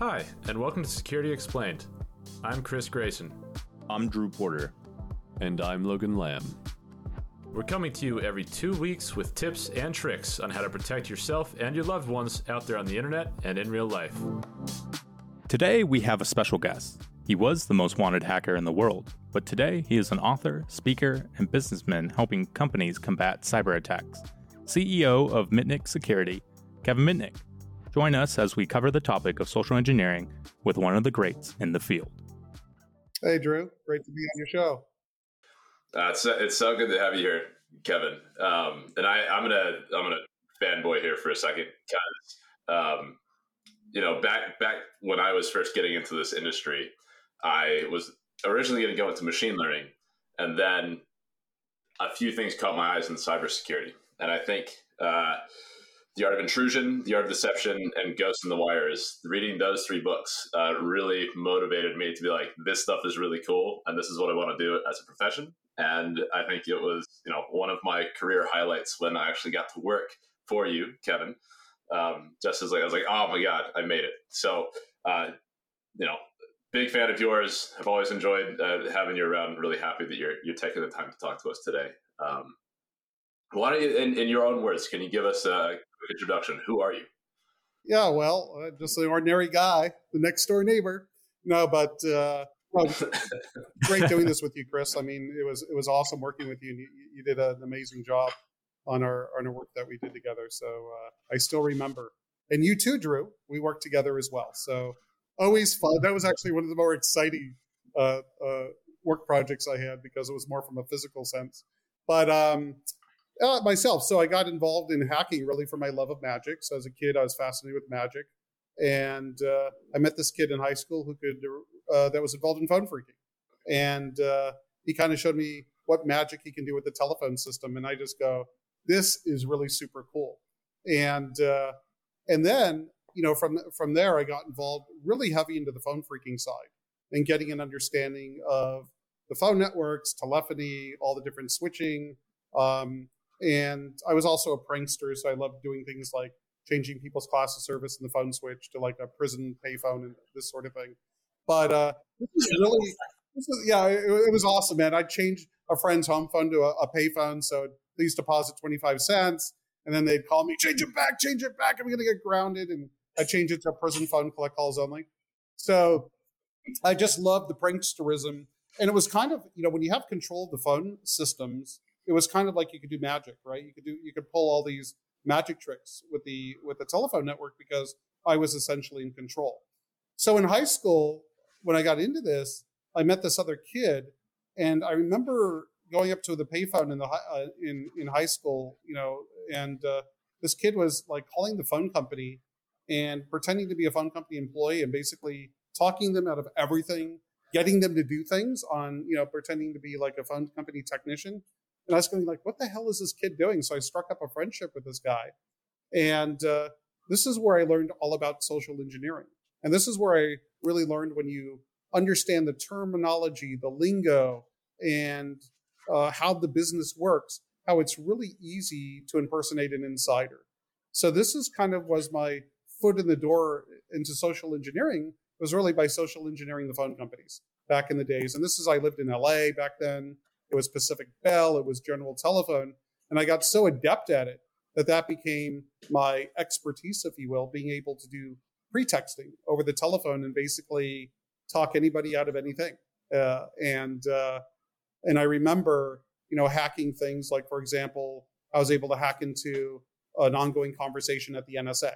Hi, and welcome to Security Explained. I'm Chris Grayson. I'm Drew Porter. And I'm Logan Lamb. We're coming to you every two weeks with tips and tricks on how to protect yourself and your loved ones out there on the internet and in real life. Today, we have a special guest. He was the most wanted hacker in the world, but today he is an author, speaker, and businessman helping companies combat cyber attacks. CEO of Mitnick Security, Kevin Mitnick. Join us as we cover the topic of social engineering with one of the greats in the field. Hey, Drew. Great to be on your show. Uh, it's, it's so good to have you here, Kevin. Um, and I, I'm gonna I'm gonna fanboy here for a second because um, you know back back when I was first getting into this industry, I was originally going to go into machine learning, and then a few things caught my eyes in cybersecurity, and I think. Uh, the Art of Intrusion, The Art of Deception, and Ghosts in the Wires. Reading those three books uh, really motivated me to be like, this stuff is really cool, and this is what I want to do as a profession. And I think it was, you know, one of my career highlights when I actually got to work for you, Kevin. Um, just as like I was like, oh my god, I made it. So, uh, you know, big fan of yours. I've always enjoyed uh, having you around. Really happy that you're you're taking the time to talk to us today. Um, why don't you, in, in your own words, can you give us a introduction. Who are you? Yeah, well, uh, just an ordinary guy, the next door neighbor. No, but uh, well, great doing this with you, Chris. I mean, it was it was awesome working with you. And you, you did an amazing job on our on our work that we did together. So uh, I still remember, and you too, Drew. We worked together as well. So always fun. That was actually one of the more exciting uh, uh, work projects I had because it was more from a physical sense. But um, uh, myself. So I got involved in hacking really for my love of magic. So as a kid, I was fascinated with magic, and uh, I met this kid in high school who could uh, that was involved in phone phreaking, and uh, he kind of showed me what magic he can do with the telephone system, and I just go, this is really super cool, and uh, and then you know from from there I got involved really heavy into the phone phreaking side and getting an understanding of the phone networks, telephony, all the different switching. Um, and I was also a prankster, so I loved doing things like changing people's class of service in the phone switch to like a prison payphone and this sort of thing. But uh, this is really, this is, yeah, it, it, was awesome, man. I changed a friend's home phone to a, a payphone, so please deposit 25 cents. And then they'd call me, change it back, change it back. I'm going to get grounded. And I changed it to a prison phone, collect calls only. So I just loved the pranksterism. And it was kind of, you know, when you have control of the phone systems, it was kind of like you could do magic, right? You could do you could pull all these magic tricks with the with the telephone network because I was essentially in control. So in high school, when I got into this, I met this other kid, and I remember going up to the payphone in the uh, in in high school, you know, and uh, this kid was like calling the phone company and pretending to be a phone company employee and basically talking them out of everything, getting them to do things on, you know, pretending to be like a phone company technician and I was going like, what the hell is this kid doing? So I struck up a friendship with this guy. And uh, this is where I learned all about social engineering. And this is where I really learned when you understand the terminology, the lingo, and uh, how the business works, how it's really easy to impersonate an insider. So this is kind of was my foot in the door into social engineering was really by social engineering the phone companies back in the days. And this is I lived in LA back then. It was Pacific Bell. It was General Telephone. And I got so adept at it that that became my expertise, if you will, being able to do pretexting over the telephone and basically talk anybody out of anything. Uh, and uh, and I remember, you know, hacking things like, for example, I was able to hack into an ongoing conversation at the NSA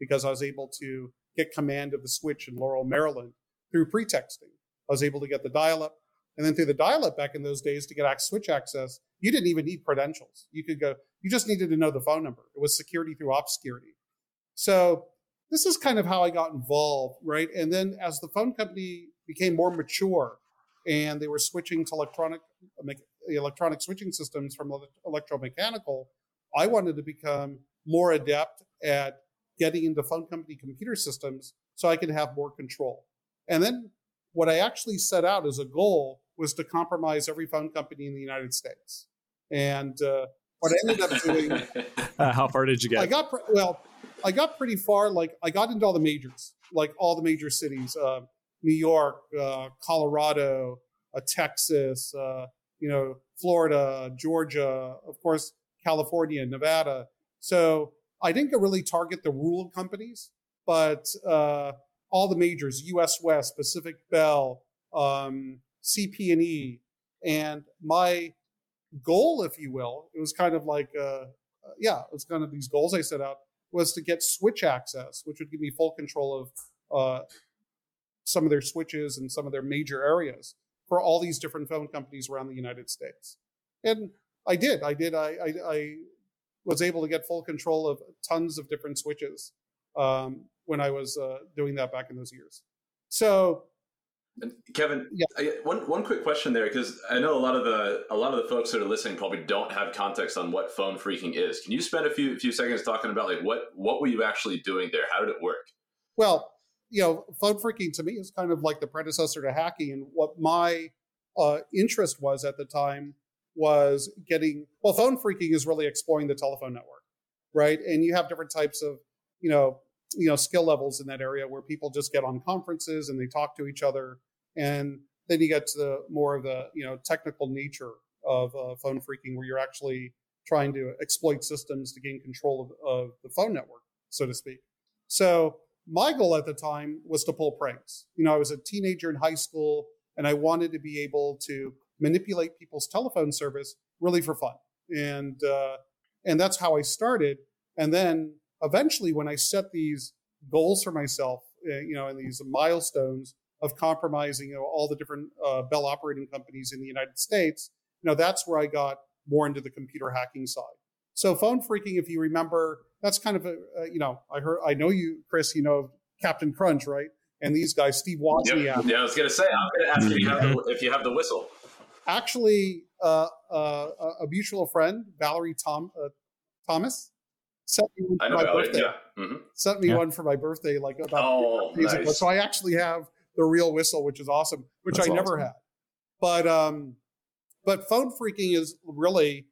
because I was able to get command of the switch in Laurel, Maryland through pretexting. I was able to get the dial-up and then through the dial-up back in those days to get switch access, you didn't even need credentials. You could go, you just needed to know the phone number. It was security through obscurity. So this is kind of how I got involved, right? And then as the phone company became more mature and they were switching to electronic electronic switching systems from electromechanical, I wanted to become more adept at getting into phone company computer systems so I could have more control. And then what I actually set out as a goal was to compromise every phone company in the United States. And uh, what I ended up doing. uh, how far did you get? I got, well, I got pretty far. Like, I got into all the majors. like all the major cities, uh, New York, uh, Colorado, uh, Texas, uh, you know, Florida, Georgia, of course, California, Nevada. So I didn't really target the rural companies, but uh, all the majors, US West, Pacific Bell, um, CP&E, and my goal, if you will, it was kind of like, uh, yeah, it was kind of these goals I set out was to get switch access, which would give me full control of uh, some of their switches and some of their major areas for all these different phone companies around the United States. And I did. I did. I, I, I was able to get full control of tons of different switches um, when I was uh, doing that back in those years. So Kevin, yeah. one one quick question there because I know a lot of the a lot of the folks that are listening probably don't have context on what phone phreaking is. Can you spend a few few seconds talking about like what what were you actually doing there? How did it work? Well, you know, phone phreaking to me is kind of like the predecessor to hacking, and what my uh, interest was at the time was getting well, phone phreaking is really exploring the telephone network, right? And you have different types of you know you know skill levels in that area where people just get on conferences and they talk to each other and then you get to the more of the you know technical nature of uh, phone phreaking where you're actually trying to exploit systems to gain control of, of the phone network so to speak. So my goal at the time was to pull pranks. You know i was a teenager in high school and i wanted to be able to manipulate people's telephone service really for fun. And uh, and that's how i started. And then eventually when i set these goals for myself uh, you know and these milestones of compromising you know, all the different uh, Bell operating companies in the United States, you know, that's where I got more into the computer hacking side. So phone phreaking, if you remember, that's kind of a, uh, you know, I heard, I know you, Chris, you know, Captain Crunch, right? And these guys, Steve Wozniak. Yep. Yeah, I was going to say, I'm going to ask if you, have the, if you have the whistle. Actually, uh, uh, a mutual friend, Valerie Tom, uh, Thomas, sent me one for my Valerie, birthday. Yeah. Mm-hmm. Sent me yeah. one for my birthday, like about oh, nice. ago. So I actually have the real whistle, which is awesome, which That's I never had. But um, but phone phreaking is really,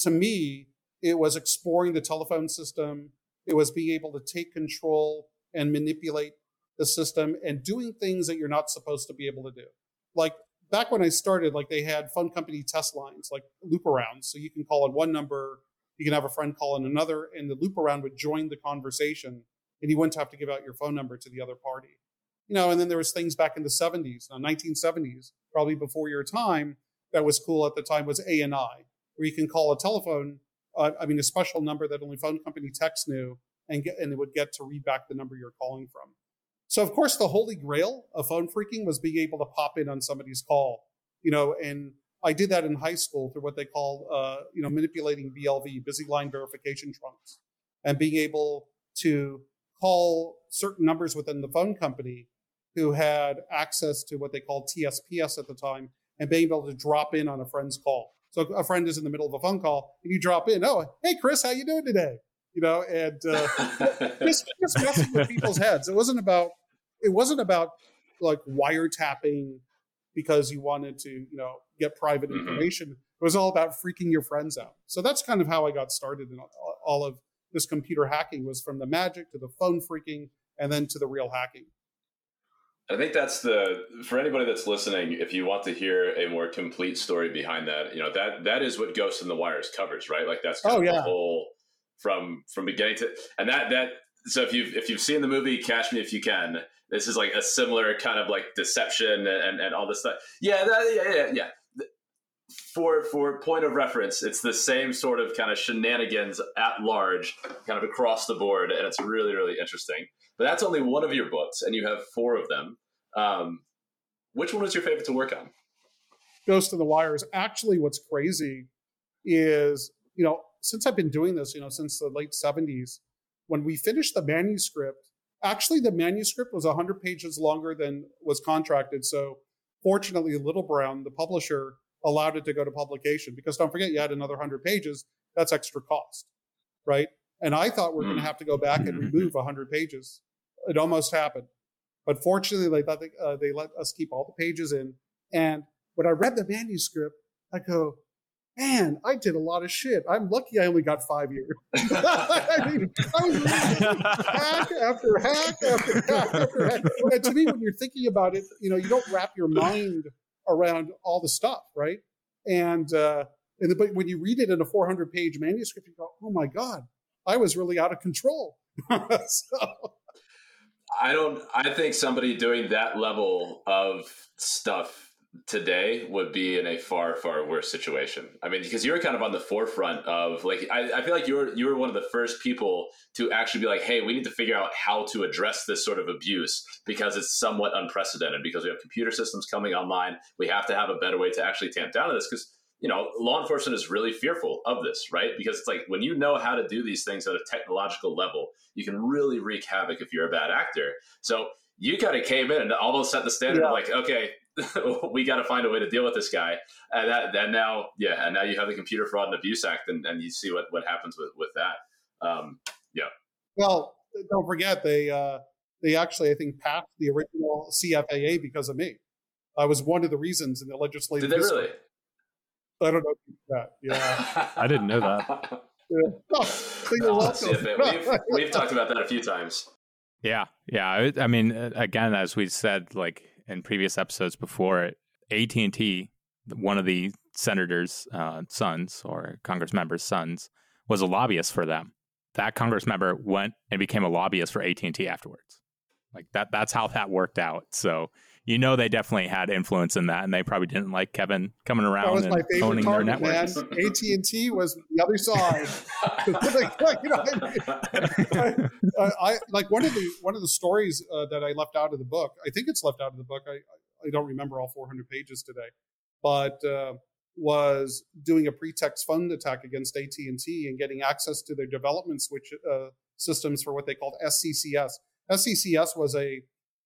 to me, it was exploring the telephone system. It was being able to take control and manipulate the system and doing things that you're not supposed to be able to do. Like back when I started, like they had phone company test lines, like loop arounds. So you can call on one number, you can have a friend call on another, and the loop around would join the conversation, and you wouldn't have to give out your phone number to the other party you know, and then there was things back in the 70s, the 1970s, probably before your time, that was cool at the time was ANI, where you can call a telephone, uh, I mean, a special number that only phone company techs knew, and get, and it would get to read back the number you're calling from. So of course, the holy grail of phone phreaking was being able to pop in on somebody's call, you know, and I did that in high school through what they call, uh, you know, manipulating BLV, busy line verification trunks, and being able to call certain numbers within the phone company who had access to what they called TSPS at the time and being able to drop in on a friend's call. So a friend is in the middle of a phone call and you drop in, oh, hey, Chris, how you doing today? You know, and uh, just, just messing with people's heads. It wasn't about, it wasn't about like wiretapping because you wanted to, you know, get private information. It was all about freaking your friends out. So that's kind of how I got started in all of this computer hacking was from the magic to the phone phreaking and then to the real hacking. I think that's the for anybody that's listening. If you want to hear a more complete story behind that, you know that that is what Ghost in the Wires covers, right? Like that's kind oh, of yeah. the whole from from beginning to and that that. So if you've if you've seen the movie Catch Me If You Can, this is like a similar kind of like deception and and all this stuff. Yeah, that, yeah, yeah, yeah. For for point of reference, it's the same sort of kind of shenanigans at large, kind of across the board, and it's really really interesting. But that's only one of your books, and you have four of them. Um, which one was your favorite to work on? Ghost of the Wires. Actually, what's crazy is, you know, since I've been doing this, you know, since the late 70s, when we finished the manuscript, actually the manuscript was 100 pages longer than was contracted. So fortunately, Little Brown, the publisher, allowed it to go to publication because don't forget, you had another 100 pages. That's extra cost, right? And I thought we are going to hmm. have to go back and remove 100 pages. It almost happened. But fortunately, they, thought they, uh, they let us keep all the pages in. And when I read the manuscript, I go, man, I did a lot of shit. I'm lucky I only got five years. I mean, I was hack after hack after hack after hack. And to me, when you're thinking about it, you know, you don't wrap your mind around all the stuff, right? And uh, and the, but when you read it in a 400 page manuscript, you go, oh my god, I was really out of control. so. I don't. I think somebody doing that level of stuff today would be in a far far worse situation i mean because you're kind of on the forefront of like I, I, feel like you're you were one of the first people to actually be like hey we need to figure out how to address this sort of abuse because it's somewhat unprecedented because we have computer systems coming online we have to have a better way to actually tamp down this because you know law enforcement is really fearful of this right because it's like when you know how to do these things at a technological level you can really wreak havoc if you're a bad actor so you kind of came in and almost set the standard yeah. of like, okay, we got to find a way to deal with this guy. And that, then now, yeah, and now you have the Computer Fraud and Abuse Act, and, and you see what, what happens with, with that. Um, yeah. Well, don't forget they uh, they actually I think passed the original CFAA because of me. I was one of the reasons in the legislative. Did they really? I don't know that. Yeah, I didn't know that. Yeah. Oh, so oh, we've, we've talked about that a few times. Yeah, yeah. I mean, again, as we said, like in previous episodes before, AT and T, one of the senators' uh, sons or Congress members' sons, was a lobbyist for them. That Congress member went and became a lobbyist for AT and T afterwards. Like that. That's how that worked out. So you know they definitely had influence in that, and they probably didn't like Kevin coming around and owning their network. AT and T was the other side. like, you know, I, I, I, like one of the one of the stories uh, that I left out of the book. I think it's left out of the book. I I don't remember all 400 pages today, but uh, was doing a pretext fund attack against AT and T and getting access to their development switch uh, systems for what they called SCCS. SCCS was a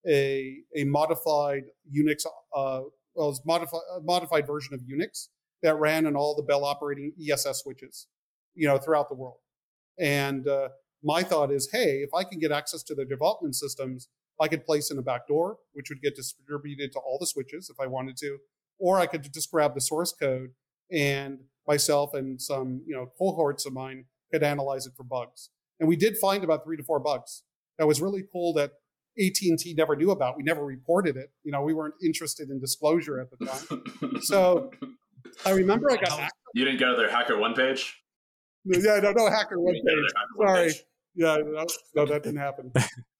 a, a modified Unix, uh, well, it's modified, modified version of Unix that ran on all the Bell operating ESS switches, you know, throughout the world. And uh, my thought is, hey, if I can get access to the development systems, I could place in a backdoor, which would get distributed to all the switches if I wanted to, or I could just grab the source code and myself and some, you know, cohorts of mine could analyze it for bugs. And we did find about three to four bugs. That was really cool that AT&T never knew about. We never reported it. You know, we weren't interested in disclosure at the time. so I remember I got You didn't go to their Hacker One page? Yeah, no, no Hacker One page. Hacker Sorry. Page. Yeah, no, no, that didn't happen.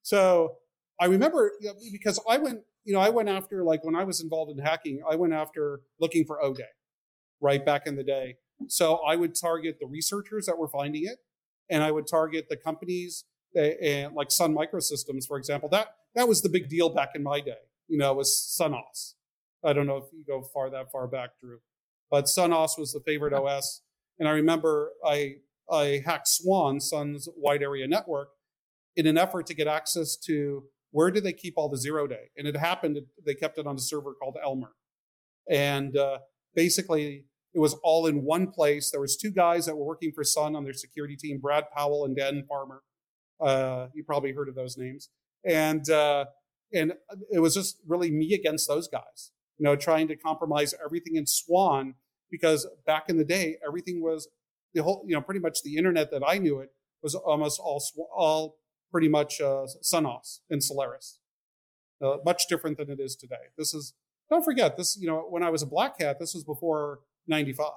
so I remember you know, because I went, you know, I went after like when I was involved in hacking, I went after looking for ODay, right back in the day. So I would target the researchers that were finding it, and I would target the companies and like Sun Microsystems, for example, that that was the big deal back in my day. You know, it was SunOS. I don't know if you go far that far back, Drew, but SunOS was the favorite OS. And I remember I I hacked Swan, Sun's wide area network, in an effort to get access to where do they keep all the zero day. And it happened they kept it on a server called Elmer, and uh, basically it was all in one place. There was two guys that were working for Sun on their security team, Brad Powell and Dan Farmer uh, you probably heard of those names. And, uh, and it was just really me against those guys, you know, trying to compromise everything in Swan because back in the day, everything was the whole, you know, pretty much the internet that I knew it was almost all, all pretty much uh, SunOS and Solaris. Uh, much different than it is today. This is, don't forget this, you know, when I was a black hat, this was before 95.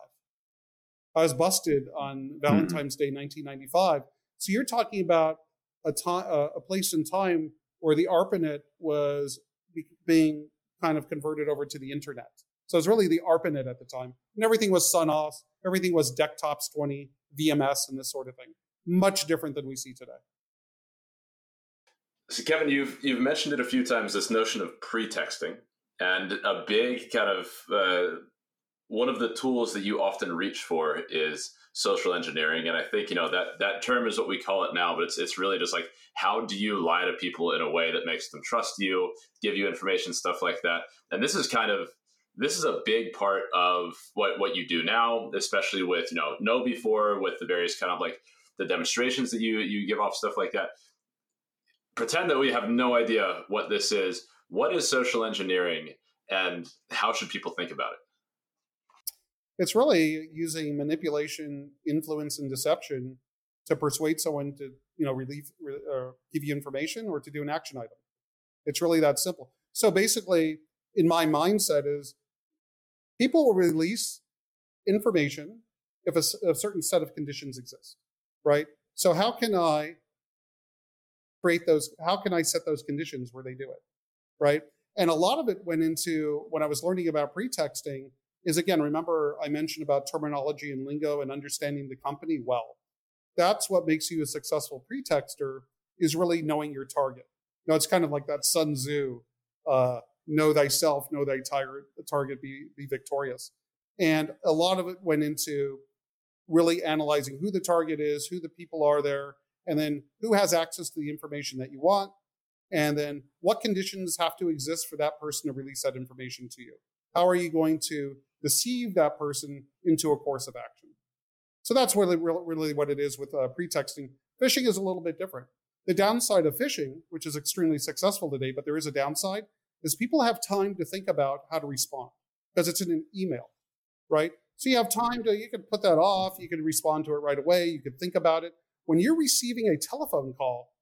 I was busted on mm-hmm. Valentine's. Day, 1995. So you're talking about a time, a place in time where the ARPANET was being kind of converted over to the internet. So it was really the ARPANET at the time, and everything was SunOS, everything was DECTOPS 20, VMS, and this sort of thing. Much different than we see today. So, Kevin, you've you've mentioned it a few times. This notion of pretexting, and a big kind of uh, one of the tools that you often reach for is social engineering. And i think you know that that term is what we call it now but it's it's really just like how do you lie to people in a way that makes them trust you give you information stuff like that? And this is kind of this is a big part of what what you do now especially with you know KnowBe4 with the various kind of like the demonstrations that you you give off stuff like that. Pretend that we have no idea what this is. What is social engineering and how should people think about it It's really using manipulation, influence, and deception to persuade someone to, you know, relieve, uh, give you information or to do an action item. It's really that simple. So basically, in my mindset is people will release information if a, a certain set of conditions exist, right? So how can I create those? How can I set those conditions where they do it, right? And a lot of it went into when I was learning about pretexting is again, remember I mentioned about terminology and lingo and understanding the company well. That's what makes you a successful pretexter is really knowing your target. Now it's kind of like that Sun Tzu, uh, know thyself, know thy tar- target, be, be victorious. And a lot of it went into really analyzing who the target is, who the people are there, and then who has access to the information that you want, and then what conditions have to exist for that person to release that information to you. How are you going to deceive that person into a course of action? So that's really, really, what it is with uh, pretexting. Phishing is a little bit different. The downside of phishing, which is extremely successful today, but there is a downside, is people have time to think about how to respond because it's in an email, right? So you have time to, you can put that off, you can respond to it right away, you can think about it. When you're receiving a telephone call,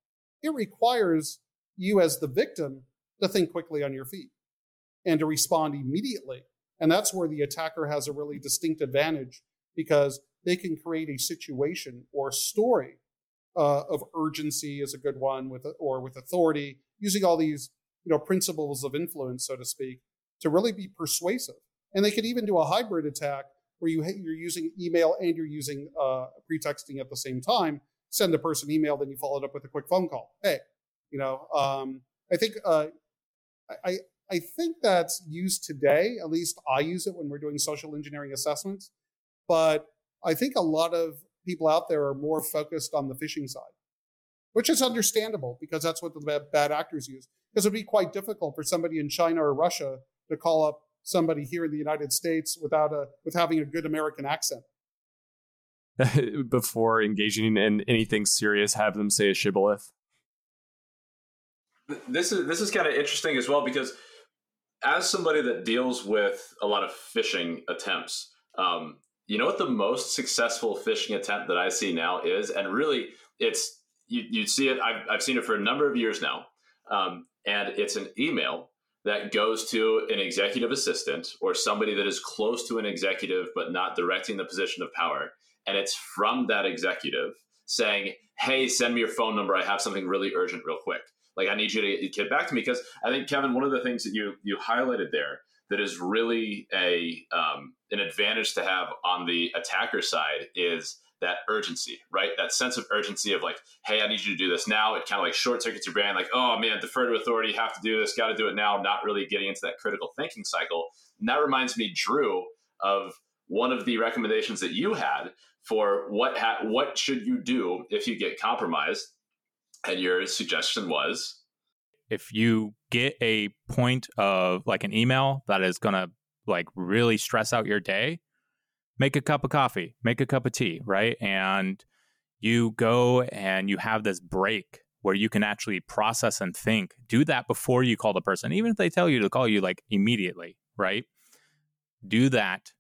it requires you as the victim to think quickly on your feet and to respond immediately. And that's where the attacker has a really distinct advantage because they can create a situation or story uh, of urgency is a good one with or with authority using all these you know principles of influence so to speak to really be persuasive. And they could even do a hybrid attack where you you're using email and you're using uh, pretexting at the same time. Send a person email then you follow it up with a quick phone call. Hey you know um, i think uh, i i think that's used today at least i use it when we're doing social engineering assessments but i think a lot of people out there are more focused on the phishing side, which is understandable because that's what the bad, bad actors use. Because it'd be quite difficult for somebody in China or Russia to call up somebody here in the United States without a with having a good American accent. Before engaging in anything serious, have them say a shibboleth. This is this is kind of interesting as well because as somebody that deals with a lot of phishing attempts, um, you know what the most successful phishing attempt that I see now is, and really, it's you, you see it. I've, I've seen it for a number of years now, um, and it's an email that goes to an executive assistant or somebody that is close to an executive but not directing the position of power, and it's from that executive saying, "Hey, send me your phone number. I have something really urgent, real quick. Like I need you to get back to me." Because I think Kevin, one of the things that you you highlighted there that is really a um, an advantage to have on the attacker side is that urgency, right? That sense of urgency of like, hey, I need you to do this now. It kind of like short circuits your brain, like, oh man, defer to authority, have to do this, got to do it now. Not really getting into that critical thinking cycle. And that reminds me, Drew, of one of the recommendations that you had for what ha- what should you do if you get compromised, and your suggestion was if you get a point of like an email that is going to like really stress out your day, make a cup of coffee, make a cup of tea, right? And you go and you have this break where you can actually process and think. Do that before you call the person, even if they tell you to call you like immediately, right? Do that,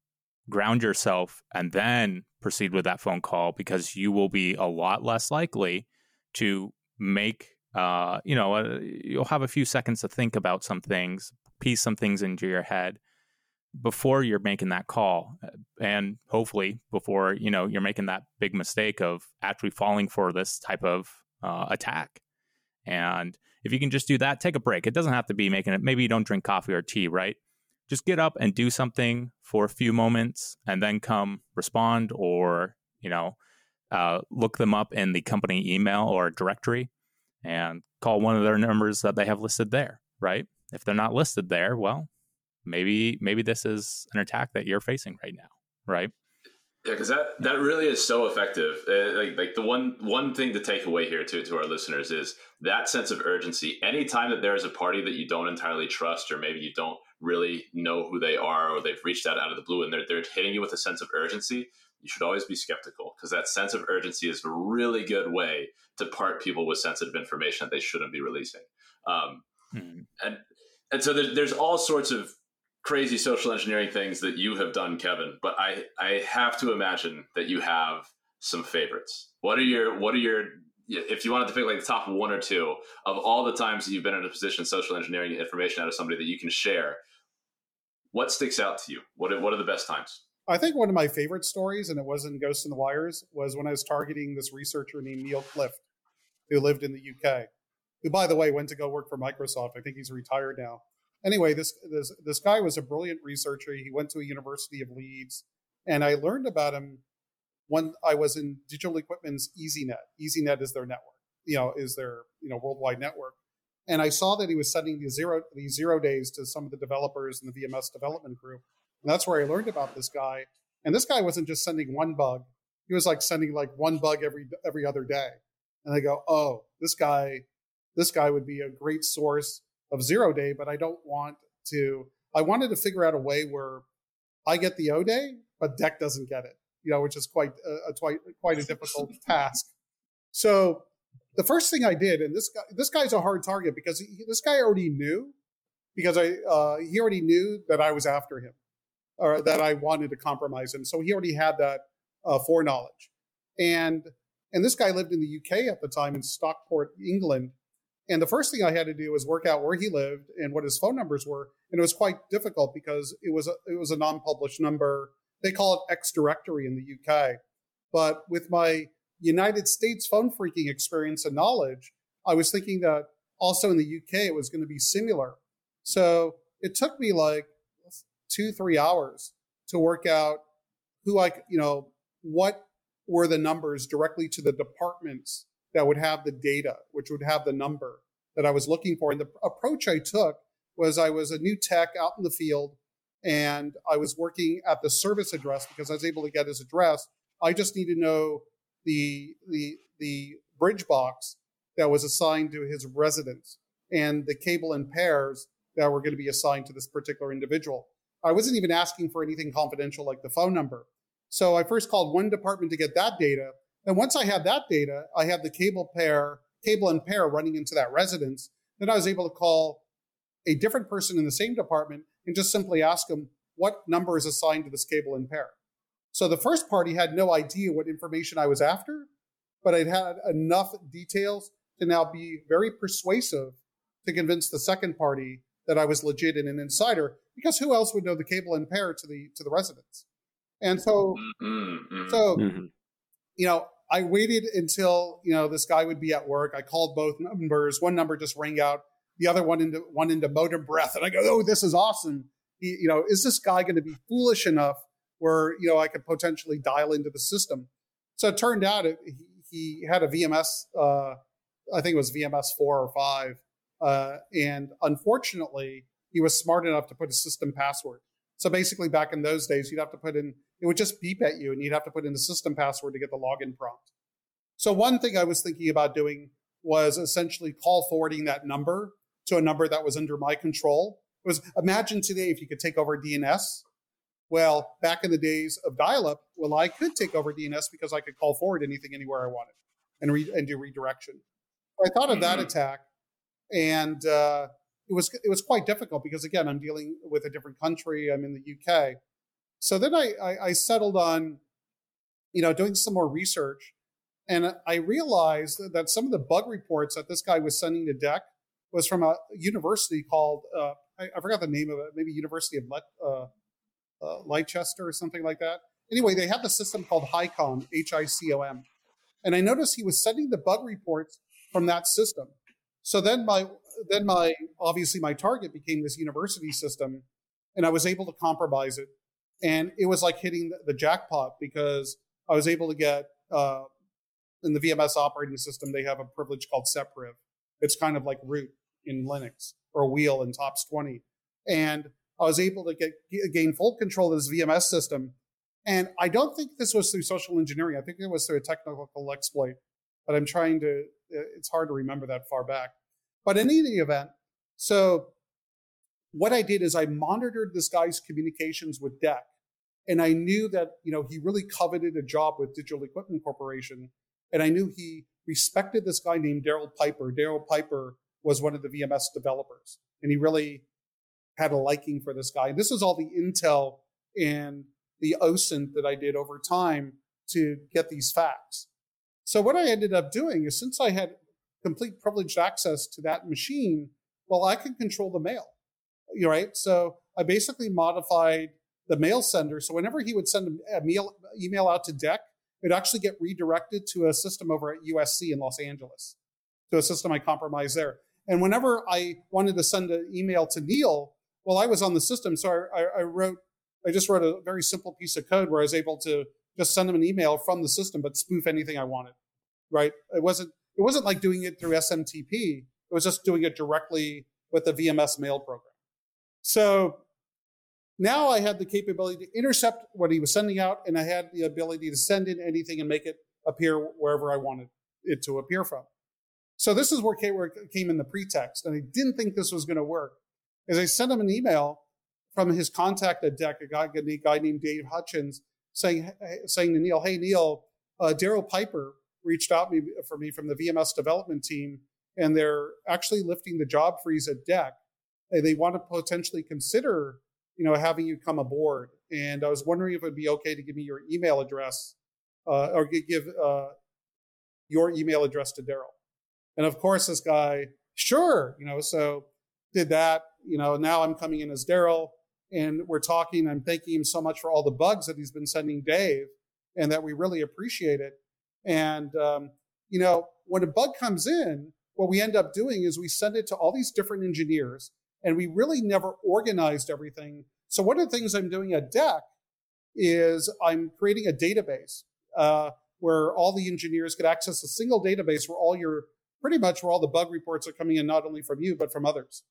ground yourself, and then proceed with that phone call because you will be a lot less likely to make uh, you know, uh, you'll have a few seconds to think about some things, piece some things into your head before you're making that call uh, and hopefully before you know you're making that big mistake of actually falling for this type of uh, attack. And if you can just do that take a break. It doesn't have to be making it maybe you don't drink coffee or tea right? Just get up and do something for a few moments and then come respond or you know uh, look them up in the company email or directory and call one of their numbers that they have listed there, right? If they're not listed there, well, maybe maybe this is an attack that you're facing right now, right? Yeah, because that that really is so effective. Uh, like, like the one one thing to take away here to to our listeners is that sense of urgency. Anytime that there is a party that you don't entirely trust, or maybe you don't really know who they are, or they've reached out out of the blue and they're they're hitting you with a sense of urgency, you should always be skeptical because that sense of urgency is a really good way to part people with sensitive information that they shouldn't be releasing. Um, hmm. And and so there's, there's all sorts of crazy social engineering things that you have done, Kevin, but I I have to imagine that you have some favorites. What are your what are your if you wanted to pick like the top one or two of all the times that you've been in a position social engineering information out of somebody that you can share, what sticks out to you? What are, what are the best times? I think one of my favorite stories, and it wasn't Ghost in the Wires, was when I was targeting this researcher named Neil Clift, who lived in the UK, who, by the way, went to go work for Microsoft. I think he's retired now. Anyway, this this this guy was a brilliant researcher. He went to a University of Leeds, and I learned about him when I was in Digital Equipment's EasyNet. EasyNet is their network, you know, is their you know worldwide network. And I saw that he was sending these zero these zero days to some of the developers in the VMS development group. And that's where I learned about this guy. And this guy wasn't just sending one bug; he was like sending like one bug every every other day. And I go, oh, this guy, this guy would be a great source of zero day, but I don't want to. I wanted to figure out a way where I get the O day, but DEC doesn't get it. You know, which is quite a, a quite quite a difficult task. So the first thing I did, and this guy, this guy's a hard target because he, this guy already knew, because I, uh, he already knew that I was after him, or that I wanted to compromise him. So he already had that uh, foreknowledge, and and this guy lived in the UK at the time in Stockport, England. And the first thing I had to do was work out where he lived and what his phone numbers were, and it was quite difficult because it was a, it was a non-published number. They call it X directory in the UK, but with my United States phone phreaking experience and knowledge, I was thinking that also in the UK it was going to be similar. So it took me like two, three hours to work out who I, you know, what were the numbers directly to the departments that would have the data, which would have the number that I was looking for. And the approach I took was I was a new tech out in the field and I was working at the service address because I was able to get his address. I just need to know the the the bridge box that was assigned to his residence and the cable and pairs that were going to be assigned to this particular individual. I wasn't even asking for anything confidential like the phone number. So I first called one department to get that data. And once I had that data, I had the cable pair, cable and pair running into that residence. Then I was able to call a different person in the same department and just simply ask them what number is assigned to this cable and pair. So the first party had no idea what information I was after, but I'd had enough details to now be very persuasive to convince the second party that I was legit and an insider, because who else would know the cable and pair to the to the residents? And so, mm-hmm. so mm-hmm. you know, I waited until you know this guy would be at work. I called both numbers. One number just rang out. The other one into one into modem breath, and I go, "Oh, this is awesome." He, you know, is this guy going to be foolish enough where you know I could potentially dial into the system. So it turned out it, he, had a VMS, uh, I think it was VMS four or five, uh, and unfortunately he was smart enough to put a system password. So basically, back in those days, you'd have to put in it would just beep at you, and you'd have to put in the system password to get the login prompt. So one thing I was thinking about doing was essentially call forwarding that number to a number that was under my control. It was imagine today if you could take over DNS well, back in the days of dial-up, well, I could take over DNS because I could call forward anything anywhere I wanted and, re- and do redirection. I thought of that mm-hmm. attack, and uh, it was it was quite difficult because again, I'm dealing with a different country. I'm in the UK, so then I, I, I settled on, you know, doing some more research, and I realized that some of the bug reports that this guy was sending to DEC was from a university called uh, I, I, forgot the name of it, maybe University of Let, uh, uh, Leicester or something like that. Anyway, they had the system called HICOM, H I C O M. And I noticed he was sending the bug reports from that system. So then my then my obviously my target became this university system, and I was able to compromise it. And it was like hitting the, the jackpot because I was able to get uh, in the VMS operating system they have a privilege called sepriv. It's kind of like root in Linux or wheel in TOPS 20. And I was able to get gain full control of this VMS system. And I don't think this was through social engineering. I think it was through a technical exploit. But I'm trying to. Uh, it's hard to remember that far back. But in any event, so what I did is I monitored this guy's communications with DEC, and I knew that you know he really coveted a job with Digital Equipment Corporation, and I knew he respected this guy named Derrell Piper. Derrell Piper was one of the VMS developers, and he really had a liking for this guy. This is all the intel and the OSINT that I did over time to get these facts. So what I ended up doing is since I had complete privileged access to that machine, well, I could control the mail. Right. So I basically modified the mail sender. So whenever he would send a mail, email out to DEC, it'd actually get redirected to a system over at USC in Los Angeles, to a system I compromised there. And whenever I wanted to send an email to Neil, well, I was on the system, so I, I, wrote, I just wrote a very simple piece of code where I was able to just send him an email from the system, but spoof anything I wanted. Right? It wasn't, it wasn't like doing it through SMTP. It was just doing it directly with the VMS mail program. So now I had the capability to intercept what he was sending out, and I had the ability to send in anything and make it appear wherever I wanted it to appear from. So this is where it came in the pretext, and I didn't think this was going to work. As I sent him an email from his contact at DEC, a guy, a guy named Dave Hutchins, saying saying to Neil, "Hey Neil, uh, Derrell Piper reached out me, for me from the VMS development team, and they're actually lifting the job freeze at DEC. They want to potentially consider you know, having you come aboard. And I was wondering if it'd be okay to give me your email address uh, or give uh, your email address to Derrell. And of course, this guy, sure, you know, so did that. You know, now I'm coming in as Derrell and we're talking. I'm thanking him so much for all the bugs that he's been sending Dave and that we really appreciate it. And, um, you know, when a bug comes in, what we end up doing is we send it to all these different engineers and we really never organized everything. So one of the things I'm doing at DEC is I'm creating a database uh, where all the engineers could access a single database where all your pretty much where all the bug reports are coming in, not only from you but from others.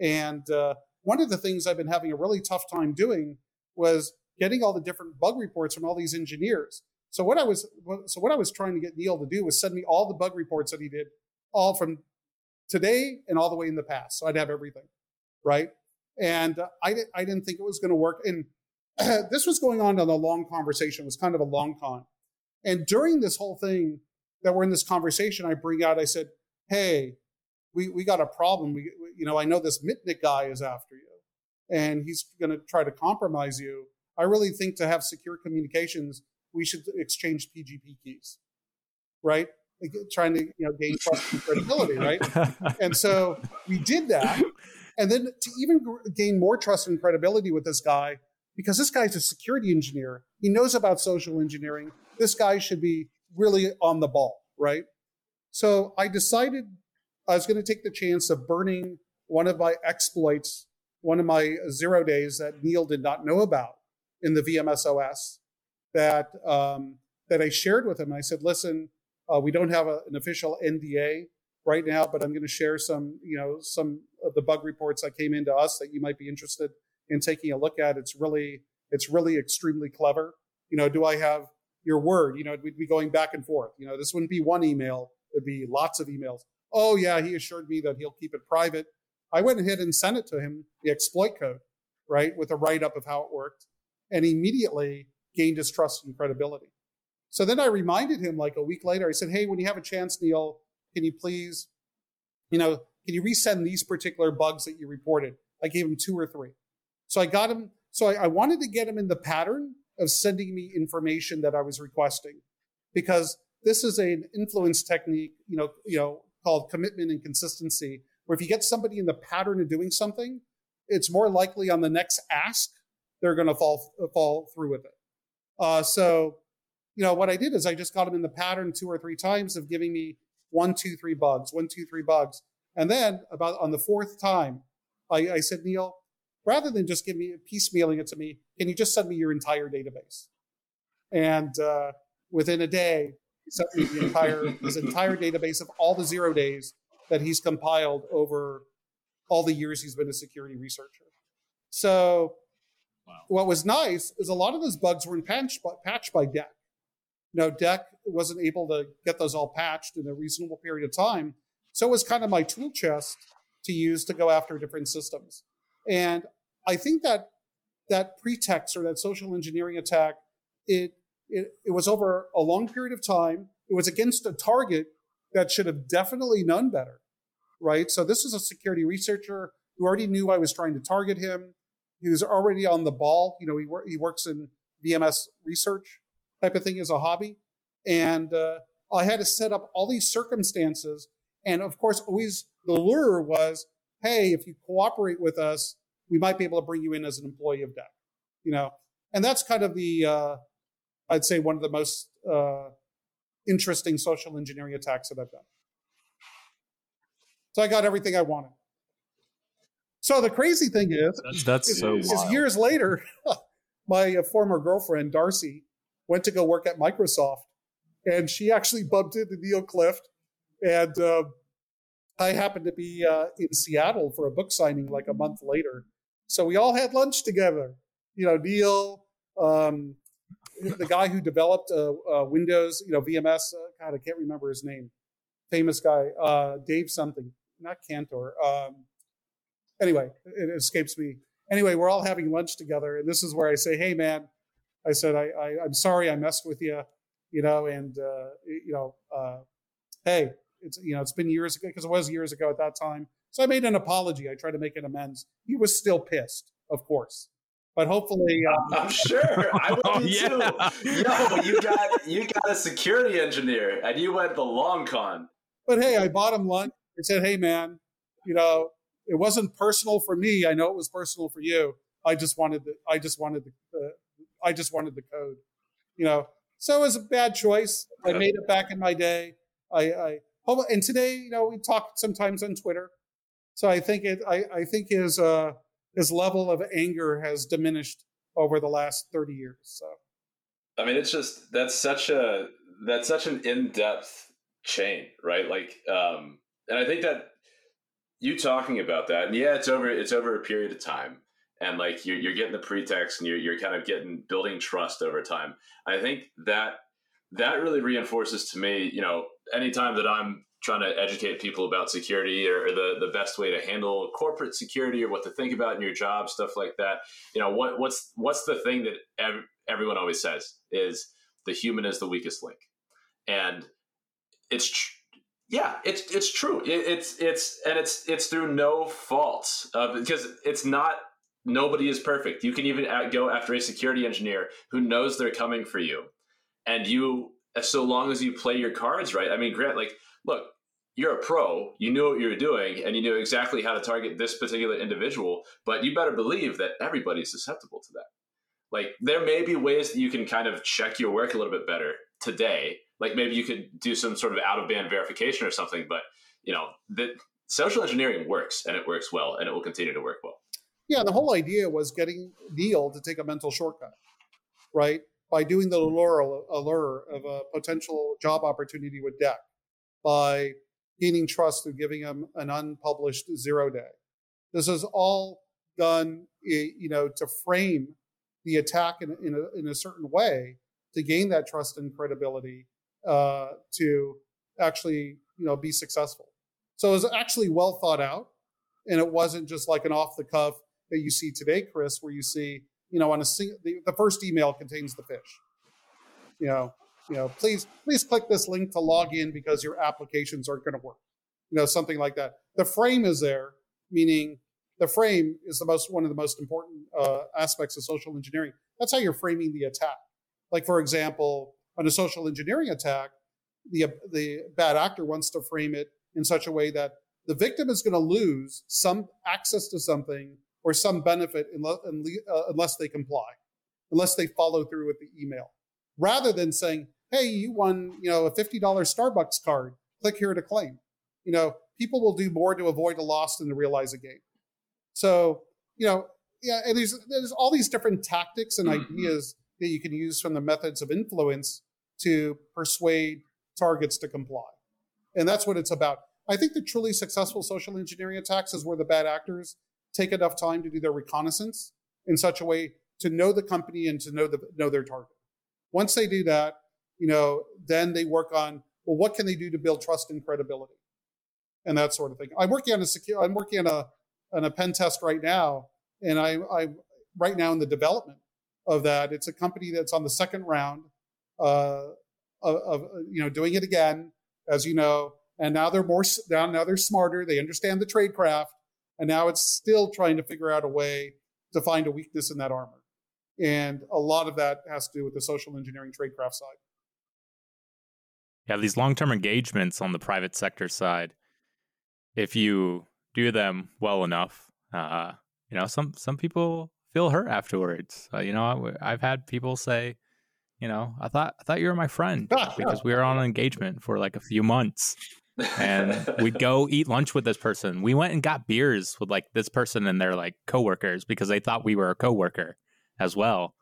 And uh, one of the things I've been having a really tough time doing was getting all the different bug reports from all these engineers. So what I was so what I was trying to get Neil to do was send me all the bug reports that he did, all from today and all the way in the past. So I'd have everything right? And uh, I, I didn't think it was going to work. And this was going on in a long conversation. It was kind of a long con. And during this whole thing that we're in this conversation, I bring out, I said, hey, we, we got a problem. We, you know, I know this Mitnick guy is after you and he's going to try to compromise you. I really think to have secure communications, we should exchange PGP keys, right? Like trying to, you know, gain trust and credibility, right? and so we did that. And then to even gain more trust and credibility with this guy, because this guy's a security engineer, he knows about social engineering. This guy should be really on the ball, right? So I decided I was going to take the chance of burning one of my exploits, one of my zero days that Neil did not know about in the VMSOS that um, that I shared with him. I said, "Listen, uh, we don't have a, an official NDA right now, but I'm going to share some, you know, some of the bug reports that came into us that you might be interested in taking a look at. It's really, it's really extremely clever. You know, do I have your word? You know, we'd be going back and forth. You know, this wouldn't be one email; it'd be lots of emails. Oh yeah, he assured me that he'll keep it private. I went ahead and sent it to him, the exploit code, right, with a write up of how it worked, and immediately gained his trust and credibility. So then I reminded him like a week later. I said, "Hey, when you have a chance, Neil, can you please, you know, can you resend these particular bugs that you reported? I gave him two or three. So I got him. So I, I wanted to get him in the pattern of sending me information that I was requesting because this is an influence technique, you know, you know, called commitment and consistency, where if you get somebody in the pattern of doing something, it's more likely on the next ask they're going to fall fall through with it. Uh, so, you know, what I did is I just got them in the pattern two or three times of giving me one, two, three bugs, one, two, three bugs. And then about on the fourth time, I, I said, Neil, rather than just give me piecemealing it to me, can you just send me your entire database? And uh, within a day, sent me the entire his entire database of all the zero days that he's compiled over all the years he's been a security researcher. So wow. what was nice is a lot of those bugs were patched by, patched by DEC. You know, DEC wasn't able to get those all patched in a reasonable period of time. So it was kind of my tool chest to use to go after different systems. And I think that that pretext or that social engineering attack, it, it, it was over a long period of time. It was against a target that should have definitely known better, right? So this is a security researcher who already knew I was trying to target him. He was already on the ball. You know, he, wor- he works in VMS research type of thing as a hobby. And uh, I had to set up all these circumstances. And of course, always the lure was, hey, if you cooperate with us, we might be able to bring you in as an employee of DEC. You know, and that's kind of the, uh, I'd say, one of the most uh, interesting social engineering attacks that I've done. So I got everything I wanted. So the crazy thing is, That's, that's is, so is years later, my uh, former girlfriend Darcy went to go work at Microsoft, and she actually bumped into Neill Clift, and uh, I happened to be uh, in Seattle for a book signing like a month later, so we all had lunch together. You know, Neill, um, the guy who developed uh, uh, Windows, you know, VMS. Uh, God, I can't remember his name. Famous guy, uh, Dave something, not Cantor. Um, anyway, it escapes me. Anyway, we're all having lunch together, and this is where I say, "Hey, man," I said, I, I "I'm sorry I messed with you," you know, and uh, you know, hey, it's you know, it's been years ago because it was years ago at that time. So I made an apology. I tried to make an amends. He was still pissed, of course, but hopefully, uh, I'm sure. I would Oh, be yeah. too. Yo, you got you got a security engineer, and you went the long con. but hey, I bought him lunch. I said, "Hey, man, you know, it wasn't personal for me. I know it was personal for you. I just wanted the, I just wanted the, the I just wanted the code, you know. So it was a bad choice. I made it back in my day. I, I hope- and today, you know, we talk sometimes on Twitter. So I think it, I, I think his, uh, his level of anger has diminished over the last 30 years. So I mean, it's just that's such a that's such an in depth chain, right? Like, um, and I think that you talking about that, and yeah, it's over it's over a period of time, and like you're you're getting the pretext, and you're you're kind of getting building trust over time. I think that that really reinforces to me, you know, anytime that I'm trying to educate people about security or, the the best way to handle corporate security or what to think about in your job, stuff like that. You know, what what's what's the thing that ev- everyone always says is the human is the weakest link, and it's tr- yeah, it's it's true. It, it's it's and it's it's through no fault uh, because it's not. Nobody is perfect. You can even a- go after a security engineer who knows they're coming for you, and you so long as you play your cards right. I mean, Grant, like, look, you're a pro. You knew what you were doing, and you knew exactly how to target this particular individual. But you better believe that everybody's susceptible to that. Like, there may be ways that you can kind of check your work a little bit better today. Like, maybe you could do some sort of out of band verification or something. But you know, the social engineering works, and it works well, and it will continue to work well. Yeah, the whole idea was getting Neill to take a mental shortcut, right? By doing the allure, allure of a potential job opportunity with DEC, by gaining trust through giving him an unpublished zero day. This is all done, you know, to frame the attack in, in, a, in a certain way to gain that trust and credibility uh, to actually, you know, be successful. So it was actually well thought out, and it wasn't just like an off the cuff that you see today, Chris, where you see, you know, on a single, the, the first email contains the phish. You know, you know, please, please click this link to log in because your applications aren't going to work. You know, something like that. The frame is there, meaning the frame is the most one of the most important uh, aspects of social engineering. That's how you're framing the attack. Like, for example, on a social engineering attack, the the bad actor wants to frame it in such a way that the victim is going to lose some access to something or some benefit unless, uh, unless they comply, unless they follow through with the email, rather than saying, "Hey, you won, you know, a fifty dollars Starbucks card. Click here to claim." You know, people will do more to avoid a loss than to realize a gain. So, you know, yeah, and there's there's all these different tactics and Mhm. ideas that you can use from the methods of influence to persuade targets to comply, and that's what it's about. I think the truly successful social engineering attacks is where the bad actors take enough time to do their reconnaissance in such a way to know the company and to know the know their target. Once they do that, you know, then they work on well, what can they do to build trust and credibility, and that sort of thing. I'm working on a secure. I'm working on a on a pen test right now, and I I right now in the development of that. It's a company that's on the second round uh, of, of you know doing it again, as you know, and now they're more now now they're smarter. They understand the trade craft, And now it's still trying to figure out a way to find a weakness in that armor. And a lot of that has to do with the social engineering tradecraft side. Yeah, these long term engagements on the private sector side, if you do them well enough, uh, you know, some some people feel hurt afterwards. Uh, you know, I've had people say, you know, I thought I thought you were my friend because we were on an engagement for like a few months. And we'd go eat lunch with this person. We went and got beers with like this person and their like coworkers because they thought we were a coworker as well.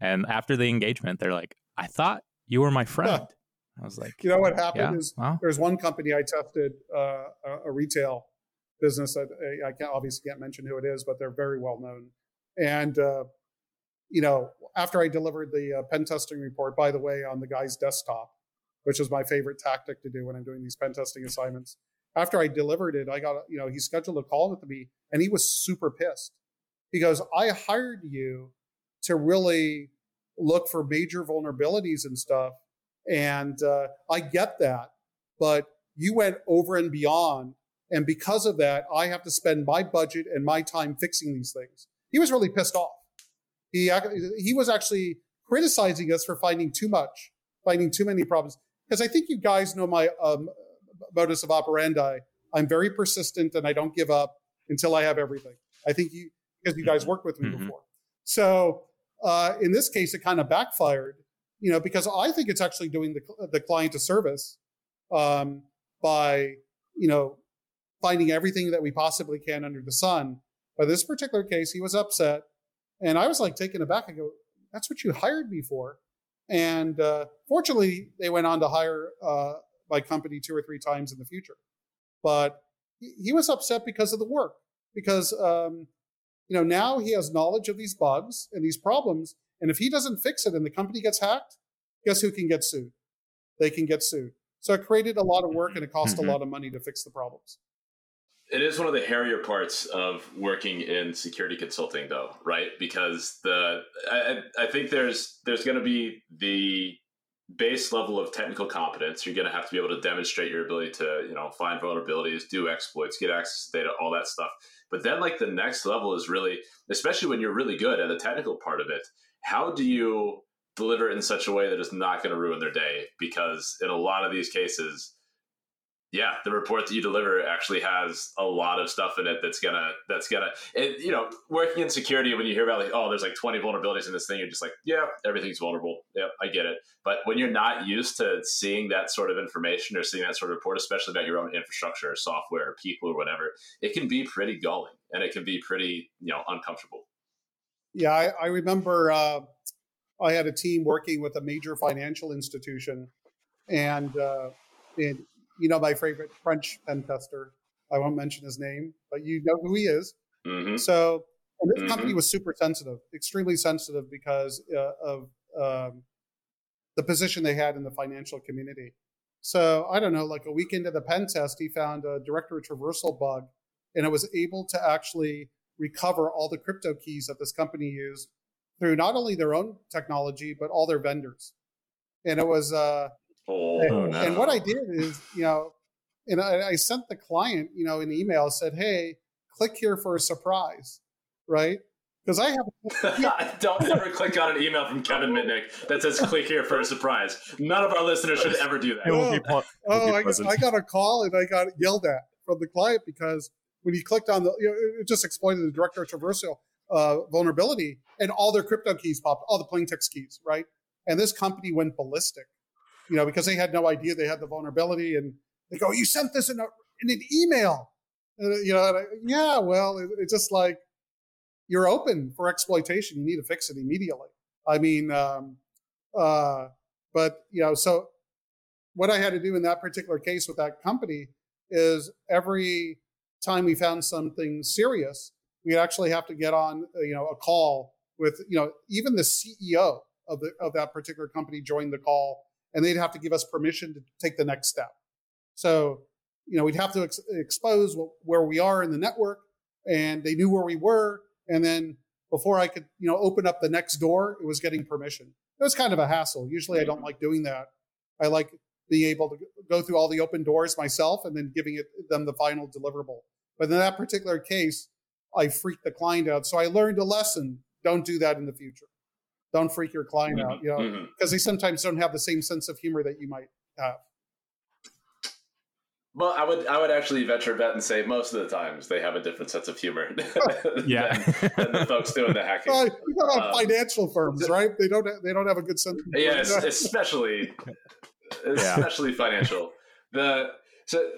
And after the engagement, they're like, "I thought you were my friend." I was like, you know what happened yeah, is well. there's one company I tested uh, a, a retail business that I, I can't obviously can't mention who it is, but they're very well known. And uh, you know, after I delivered the uh, pen testing report, by the way, on the guy's desktop, which is my favorite tactic to do when I'm doing these pen testing assignments. After I delivered it, I got you know he scheduled a call with me, and he was super pissed. He goes, "I hired you to really look for major vulnerabilities and stuff." And uh, I get that, but you went over and beyond. And because of that, I have to spend my budget and my time fixing these things. He was really pissed off. He, he was actually criticizing us for finding too much, finding too many problems. Because I think you guys know my um, modus of operandi. I'm very persistent and I don't give up until I have everything. I think you, because you guys worked with me Mhm. before. So uh, in this case, it kind of backfired you know, because I think it's actually doing the, the client a service um, by, you know, finding everything that we possibly can under the sun. But this particular case, he was upset. And I was like taken aback. I go, that's what you hired me for. And uh, fortunately, they went on to hire uh, my company two or three times in the future. But he, he was upset because of the work, because, um, you know, now he has knowledge of these bugs and these problems. And if he doesn't fix it and the company gets hacked, guess who can get sued? They can get sued. So it created a lot of work and it cost Mhm. a lot of money to fix the problems. It is one of the hairier parts of working in security consulting, though, right? Because the I, I think there's there's going to be the base level of technical competence. You're going to have to be able to demonstrate your ability to you know find vulnerabilities, do exploits, get access to data, all that stuff. But then, like the next level is really, especially when you're really good at the technical part of it. How do you deliver it in such a way that is not going to ruin their day? Because in a lot of these cases, yeah, the report that you deliver actually has a lot of stuff in it that's gonna that's gonna you know working in security when you hear about like oh there's like 20 vulnerabilities in this thing you're just like yeah everything's vulnerable. Yeah I get it. But when you're not used to seeing that sort of information or seeing that sort of report especially about your own infrastructure or software or people or whatever it can be pretty galling and it can be pretty you know uncomfortable. Yeah, I, I remember uh, I had a team working with a major financial institution, and, uh, and you know my favorite French pen tester. I won't mention his name, but you know who he is. hmm So and this Mhm. company was super sensitive, extremely sensitive because uh, of um, the position they had in the financial community. So I don't know, like a week into the pen test, he found a directory traversal bug, and it was able to actually recover all the crypto keys that this company used through not only their own technology but all their vendors. And it was uh, oh, and, no. and what I did is, you know, and I, I sent the client, you know, an email said, "Hey, click here for a surprise," right? Because I have Don't ever click on an email from Kevin Mitnick that says "click here for a surprise." None of our listeners should ever do that. It will be ple- it will oh, I got. I got a call and I got yelled at from the client because when he clicked on the, you know, it just exploited the directory traversal uh, vulnerability, and all their crypto keys popped, all the plain text keys, right? And this company went ballistic, you know, because they had no idea they had the vulnerability, and they go, "You sent this in, a, in an email," and, you know, I, yeah, well, it, it's just like you're open for exploitation. You need to fix it immediately. I mean, um, uh, but you know, so what I had to do in that particular case with that company is every time we found something serious, we actually have to get on, uh, you know, a call with, you know, even the CEO of the of that particular company joined the call, and they'd have to give us permission to take the next step. So, you know, we'd have to ex- expose wh- where we are in the network, and they knew where we were, and then before I could, you know, open up the next door, it was getting permission. It was kind of a hassle. Usually, I don't like doing that. I like being able to go through all the open doors myself and then giving it them the final deliverable. But in that particular case, I freaked the client out. So I learned a lesson. Don't do that in the future. Don't freak your client Mm-hmm. out, you know, because they sometimes don't have the same sense of humor that you might have. Well, I would I would actually venture a bet and say most of the times they have a different sense of humor Yeah. than, than the folks doing the hacking. Well, you got Um, financial firms, right? They don't they don't have a good sense. Of humor. Yes, especially especially financial. The so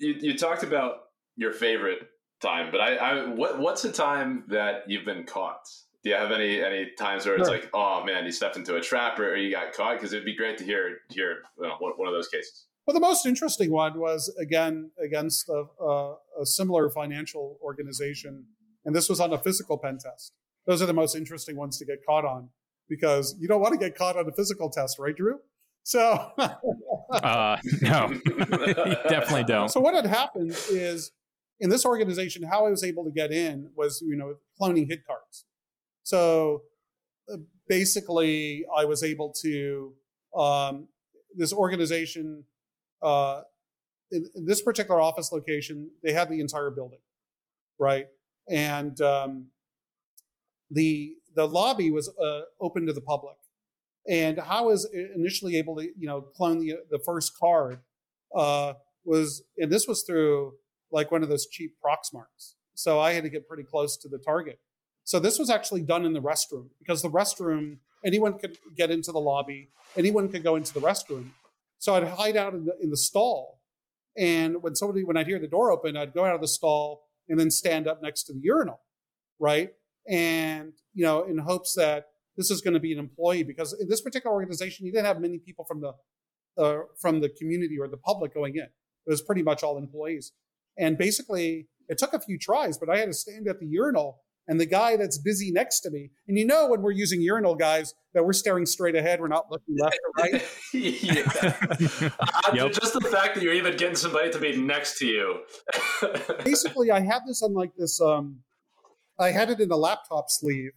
you, you talked about your favorite time, but I, I what what's a time that you've been caught? Do you have any any times where it's Sure. like, oh man, you stepped into a trap or, or you got caught? Because it'd be great to hear hear you know, one, one of those cases. Well, the most interesting one was again against a, a, a similar financial organization, and this was on a physical pen test. Those are the most interesting ones to get caught on because you don't want to get caught on a physical test, right, Drew? So, Uh, no, you definitely don't. so what had happened is in this organization, how I was able to get in was you know cloning HID cards. So uh, basically, I was able to um, this organization uh, in, in this particular office location, they had the entire building, right? And um, the the lobby was uh, open to the public. And how I was initially able to, you know, clone the the first card uh, was, and this was through like one of those cheap Proxmarks. So I had to get pretty close to the target. So this was actually done in the restroom because the restroom, anyone could get into the lobby, anyone could go into the restroom. So I'd hide out in the, in the stall. And when somebody, when I'd hear the door open, I'd go out of the stall and then stand up next to the urinal, right? And, you know, in hopes that this is going to be an employee because in this particular organization, you didn't have many people from the, uh, from the community or the public going in. It was pretty much all employees. And basically, it took a few tries, but I had to stand at the urinal and the guy that's busy next to me. And you know, when we're using urinal guys, that we're staring straight ahead, we're not looking left or right. yeah. Uh, Yep. Just the fact that you're even getting somebody to be next to you. basically, I had this on like this. Um, I had it in a laptop sleeve,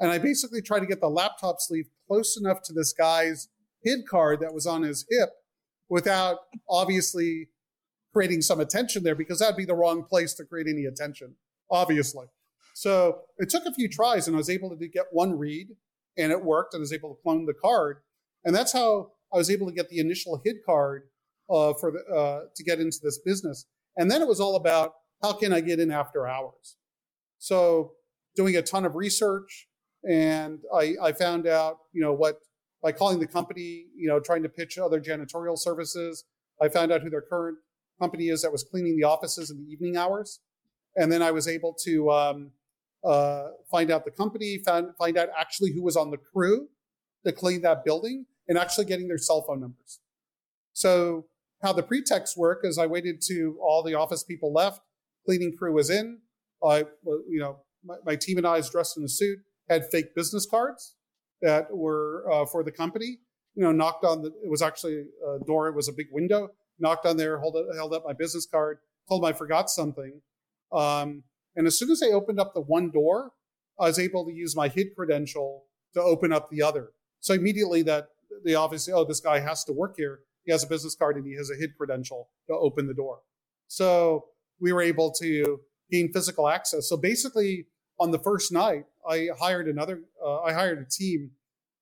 and I basically tried to get the laptop sleeve close enough to this guy's HID card that was on his hip, without obviously creating some attention there, because that'd be the wrong place to create any attention, obviously. So it took a few tries, and I was able to get one read, and it worked, and I was able to clone the card, and that's how I was able to get the initial HID card uh, for the, uh, to get into this business. And then it was all about how can I get in after hours. So doing a ton of research, and I, I found out, you know, what by calling the company, you know, trying to pitch other janitorial services. I found out who their current company is that was cleaning the offices in the evening hours, and then I was able to um, uh, find out the company, find find out actually who was on the crew to clean that building, and actually getting their cell phone numbers. So how the pretexts work is I waited to all the office people left, cleaning crew was in. I, you know, my, my team and I dressed in a suit, had fake business cards that were uh, for the company. You know, knocked on the. It was actually a door. It was a big window. Knocked on there, held, held up my business card, told them I forgot something. Um, and as soon as I opened up the one door, I was able to use my HID credential to open up the other. So immediately that they obviously, oh, this guy has to work here. He has a business card and he has a HID credential to open the door. So we were able to gain physical access. So basically, on the first night, I hired another, uh, I hired a team,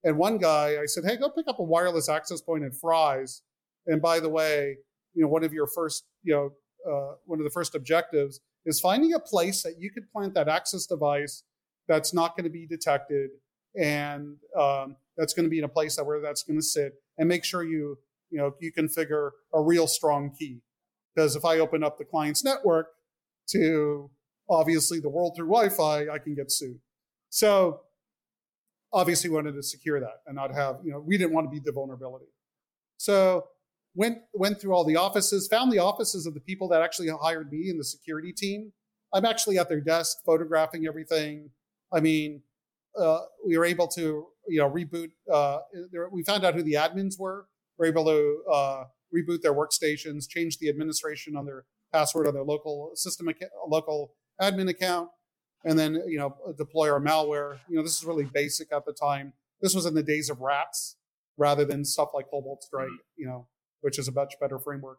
and one guy, I said, hey, go pick up a wireless access point at Fry's. And by the way, you know, one of your first, you know, uh, one of the first objectives is finding a place that you could plant that access device that's not going to be detected and um, that's going to be in a place that where that's going to sit and make sure you you know you configure a real strong key. Because if i open up the client's network to obviously the world through wi-fi i can get sued. So obviously we wanted to secure that and not have you know we didn't want to be the vulnerability. So went went through all the offices found the offices of the people that actually hired me in the security team. I'm actually at their desk photographing everything. I mean uh, we were able to you know reboot uh, we found out who the admins were. We were able to uh, reboot their workstations change the administration on their password on their local system account, local admin account and then you know deploy our malware. You know this is really basic at the time. This was in the days of rats rather than stuff like cobalt strike you know which is a much better framework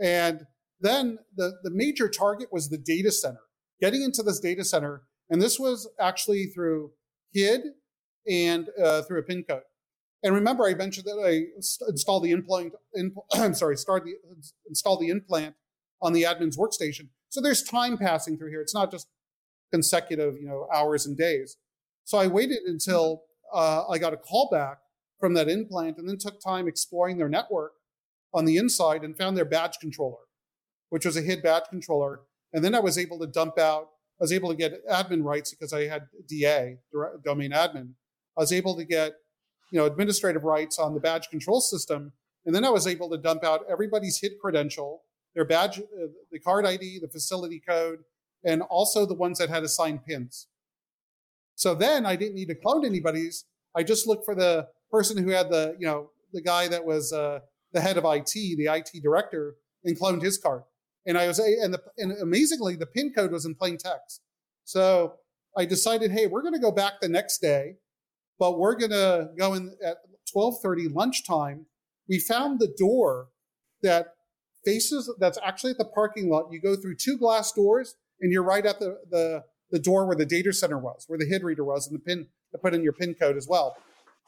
and then the, the major target was the data center, getting into this data center. And this was actually through HID and uh, through a pin code. And remember, I mentioned that I installed the implant. I'm sorry, start the install the implant on the admin's workstation. So there's time passing through here. It's not just consecutive, you know, hours and days. So I waited until uh, I got a call back from that implant, and then took time exploring their network on the inside and found their badge controller, which was a HID badge controller. And then I was able to dump out. I was able to get admin rights because I had DA, domain admin. I was able to get you know, administrative rights on the badge control system. And then I was able to dump out everybody's HID credential, their badge, uh, the card ID, the facility code, and also the ones that had assigned pins. So then I didn't need to clone anybody's. I just looked for the person who had the, you know, the guy that was uh, the head of IT, the IT director, and cloned his card. And I was, and, the, and amazingly, the pin code was in plain text. So I decided, hey, we're going to go back the next day but we're going to go in at 12:30 lunchtime. We found the door that faces that's actually at the parking lot. You go through two glass doors and you're right at the the, the door where the data center was, where the HID reader was, and the pin to put in your pin code as well.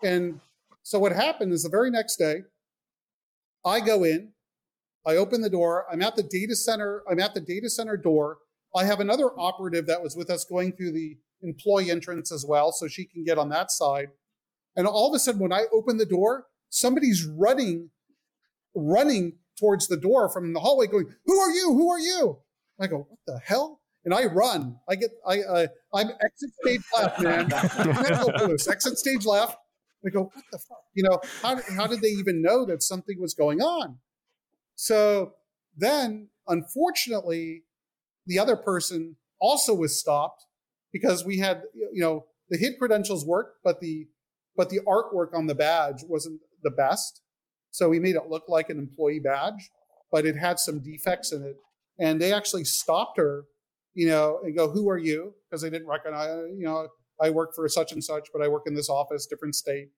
And so what happened is the very next day, I go in, I open the door, I'm at the data center, I'm at the data center door. I have another operative that was with us going through the employee entrance as well, so she can get on that side. And all of a sudden, when I open the door, somebody's running, running towards the door from the hallway, going, "Who are you? Who are you?" I go, "What the hell?" And I run. I get, I, uh, I'm exit stage left, man. exit stage left. I go, "What the fuck?" You know, how how did they even know that something was going on? So then, unfortunately, the other person also was stopped because we had, you know, the HID credentials worked, but the but the artwork on the badge wasn't the best. So we made it look like an employee badge, but it had some defects in it. And they actually stopped her, you know, and go, "Who are you?" Because they didn't recognize, you know, I work for such and such, but I work in this office, different state.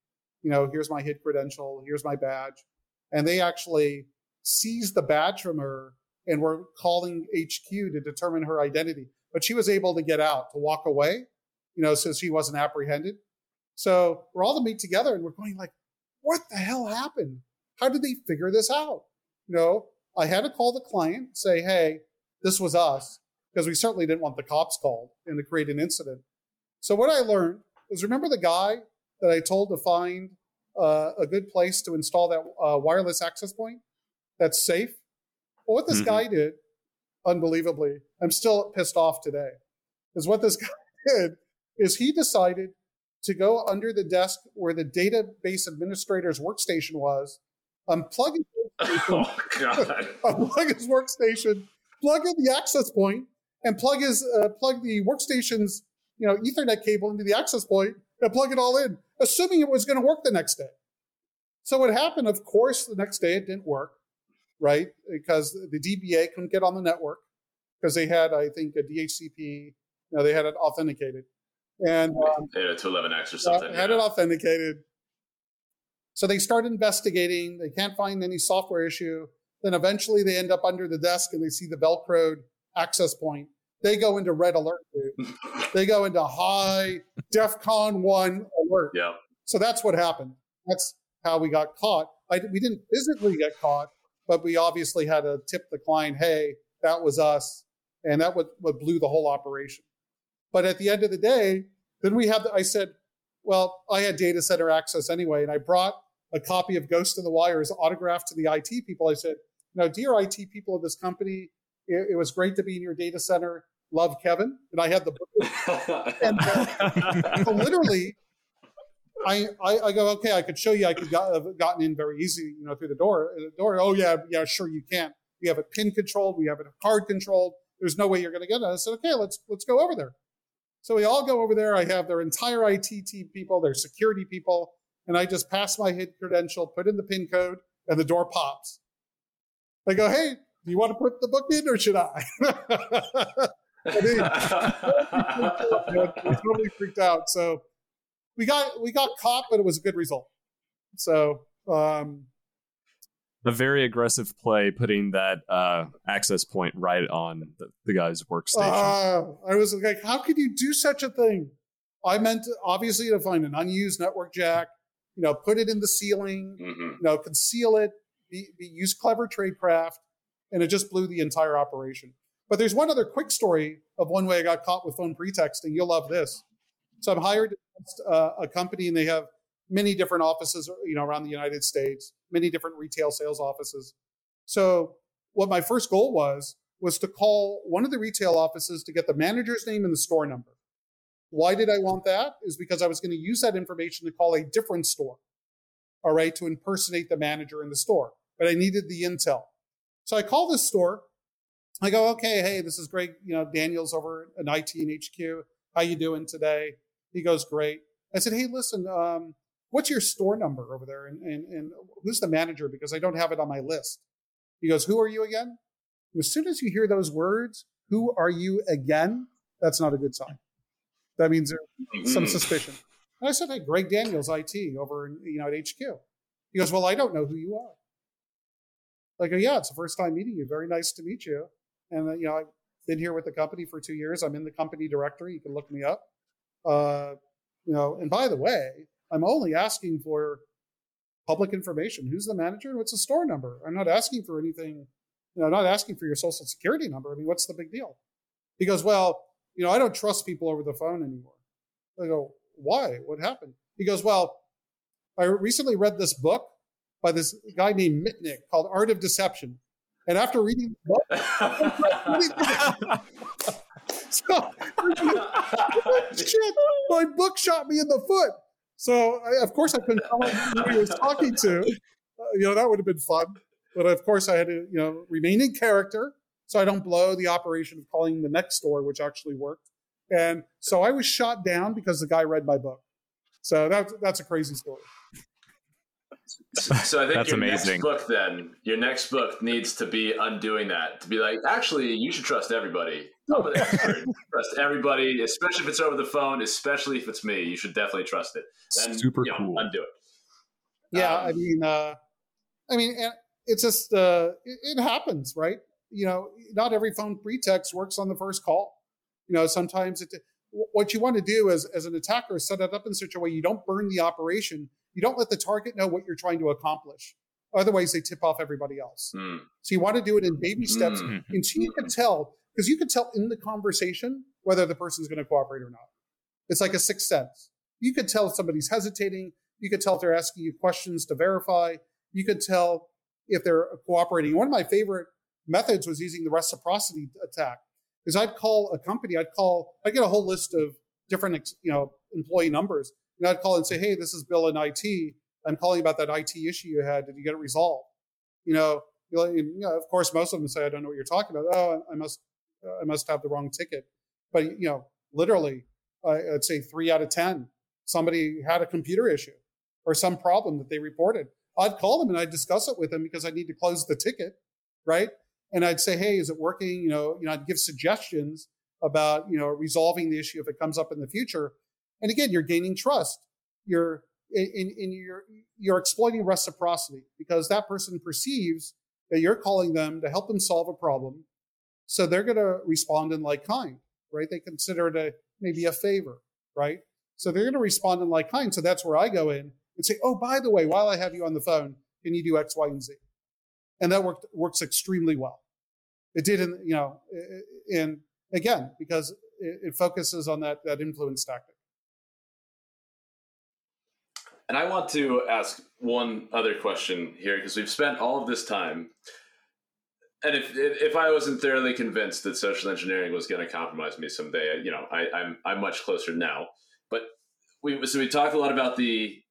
You know, here's my HID credential, here's my badge, and they actually seized the badge from her and were calling HQ to determine her identity but she was able to get out to walk away, you know, so she wasn't apprehended. So we're all to meet together and we're going like, what the hell happened? How did they figure this out? You know, I had to call the client, say, hey, this was us, because we certainly didn't want the cops called and to create an incident. So what I learned is remember the guy that I told to find uh, a good place to install that uh, wireless access point that's safe? Well, what this mm-hmm. guy did unbelievably. I'm still pissed off today. Is what this guy did is he decided to go under the desk where the database administrator's workstation was, unplug his workstation, oh, God. unplug his workstation, plug in the access point, and plug his uh, plug the workstation's you know Ethernet cable into the access point and plug it all in, assuming it was going to work the next day. So what happened? Of course, the next day it didn't work right? Because the DBA couldn't get on the network because they had, I think, a DHCP. You know, they had it authenticated, and um, they had a 211x or something. Had yeah. it authenticated. So they start investigating. They can't find any software issue. Then eventually they end up under the desk and they see the Velcroed access point. They go into red alert. they go into high DEFCON one alert. Yeah. So that's what happened. That's how we got caught. I, we didn't physically get caught, but we obviously had to tip the client, hey, that was us. And that what, what blew the whole operation. But at the end of the day, then we have, the, I said, well, I had data center access anyway. And I brought a copy of Ghost in the Wires autographed to the IT people. I said, know, dear IT people of this company, it, it was great to be in your data center. Love Kevin. And I had the book. and uh, so literally, I, I, I, go, okay, I could show you I could got, have gotten in very easy, you know, through the door. The door. Oh yeah, yeah, sure you can. We have it pin controlled. We have it card controlled. There's no way you're going to get it. I said, okay, let's let's go over there. So we all go over there. I have their entire IT team people, their security people, and I just pass my HID credential, put in the pin code, and the door pops. I go, hey, do you want to put the book in or should I? I mean totally freaked out. So we got we got caught, but it was a good result. So um, a very aggressive play, putting that uh, access point right on the, the guy's workstation. Uh, I was like, how could you do such a thing? I meant obviously to find an unused network jack, you know, put it in the ceiling, hmm you know, conceal it, be, be, use clever tradecraft, and it just blew the entire operation. But there's one other quick story of one way I got caught with phone pretexting. You'll love this. So I'm hired a company, and they have many different offices, you know, around the United States, many different retail sales offices. So what my first goal was was to call one of the retail offices to get the manager's name and the store number. Why did I want that? Is because I was going to use that information to call a different store, all right, to impersonate the manager in the store. But I needed the intel. So I call this store. I go, okay, hey, this is great. You know, Daniel's over at IT and HQ. How you doing today? He goes, great. I said, hey, listen, um, what's your store number over there? And, and, and who's the manager? Because I don't have it on my list. He goes, who are you again? As soon as you hear those words, who are you again? That's not a good sign. That means there's some suspicion. And I said, hey, Greg Daniels, IT, over in, you know, at HQ. He goes, well, I don't know who you are. Like, yeah, it's the first time meeting you. Very nice to meet you. And, uh, you know, I've been here with the company for two years. I'm in the company directory. You can look me up. Uh, you know, and by the way, I'm only asking for public information. Who's the manager? and What's the store number? I'm not asking for anything. You know, I'm not asking for your social security number. I mean, what's the big deal? He goes, well, you know, I don't trust people over the phone anymore. I go, why? What happened? He goes, well, I recently read this book by this guy named Mitnick called Art of Deception. And after reading the book, so, shit, my book shot me in the foot. So, I, of course, I couldn't tell him who he was talking to. Uh, you know, that would have been fun. But of course, I had to, you know, remain in character so I don't blow the operation of calling the next store, which actually worked. And so I was shot down because the guy read my book. So that's that's a crazy story. So I think That's your amazing. next book then, your next book needs to be undoing that. To be like, actually, you should trust everybody. I'm an trust everybody, especially if it's over the phone, especially if it's me. You should definitely trust it. Then, Super you know, cool. Undo it. Yeah, Um, I mean, uh, I mean, and it's just uh, it, it happens, right? You know, not every phone pretext works on the first call. You know, sometimes it. What you want to do as as an attacker is set it up in such a way you don't burn the operation. You don't let the target know what you're trying to accomplish. Otherwise, they tip off everybody else. Hmm. So you want to do it in baby steps Mm. until you can tell, because you can tell in the conversation whether the person's going to cooperate or not. It's like a sixth sense. You could tell if somebody's hesitating. You could tell if they're asking you questions to verify. You could tell if they're cooperating. One of my favorite methods was using the reciprocity attack. Because I'd call a company, I'd call, I'd get a whole list of different, you know, employee numbers, and I'd call and say, "Hey, this is Bill in IT. I'm calling about that IT issue you had. Did you get it resolved?" You know, you know, of course, most of them say, "I don't know what you're talking about." Oh, I must, I must have the wrong ticket. But you know, literally, I'd say three out of ten, somebody had a computer issue or some problem that they reported. I'd call them and I'd discuss it with them because I need to close the ticket, right? And I'd say, "Hey, is it working?" You know, you know, I'd give suggestions about you know resolving the issue if it comes up in the future. And again, you're gaining trust. You're in, in, in you're exploiting reciprocity because that person perceives that you're calling them to help them solve a problem, so they're going to respond in like kind, right? They consider it a, maybe a favor, right? So they're going to respond in like kind. So that's where I go in and say, oh, by the way, while I have you on the phone, can you do X, Y, and Z? And that worked works extremely well. It did, in, you know, and again because it, it focuses on that that influence tactic. And I want to ask one other question here because we've spent all of this time, and if if I wasn't thoroughly convinced that social engineering was going to compromise me someday, you know, I, I'm I'm much closer now. But we so we talked a lot about the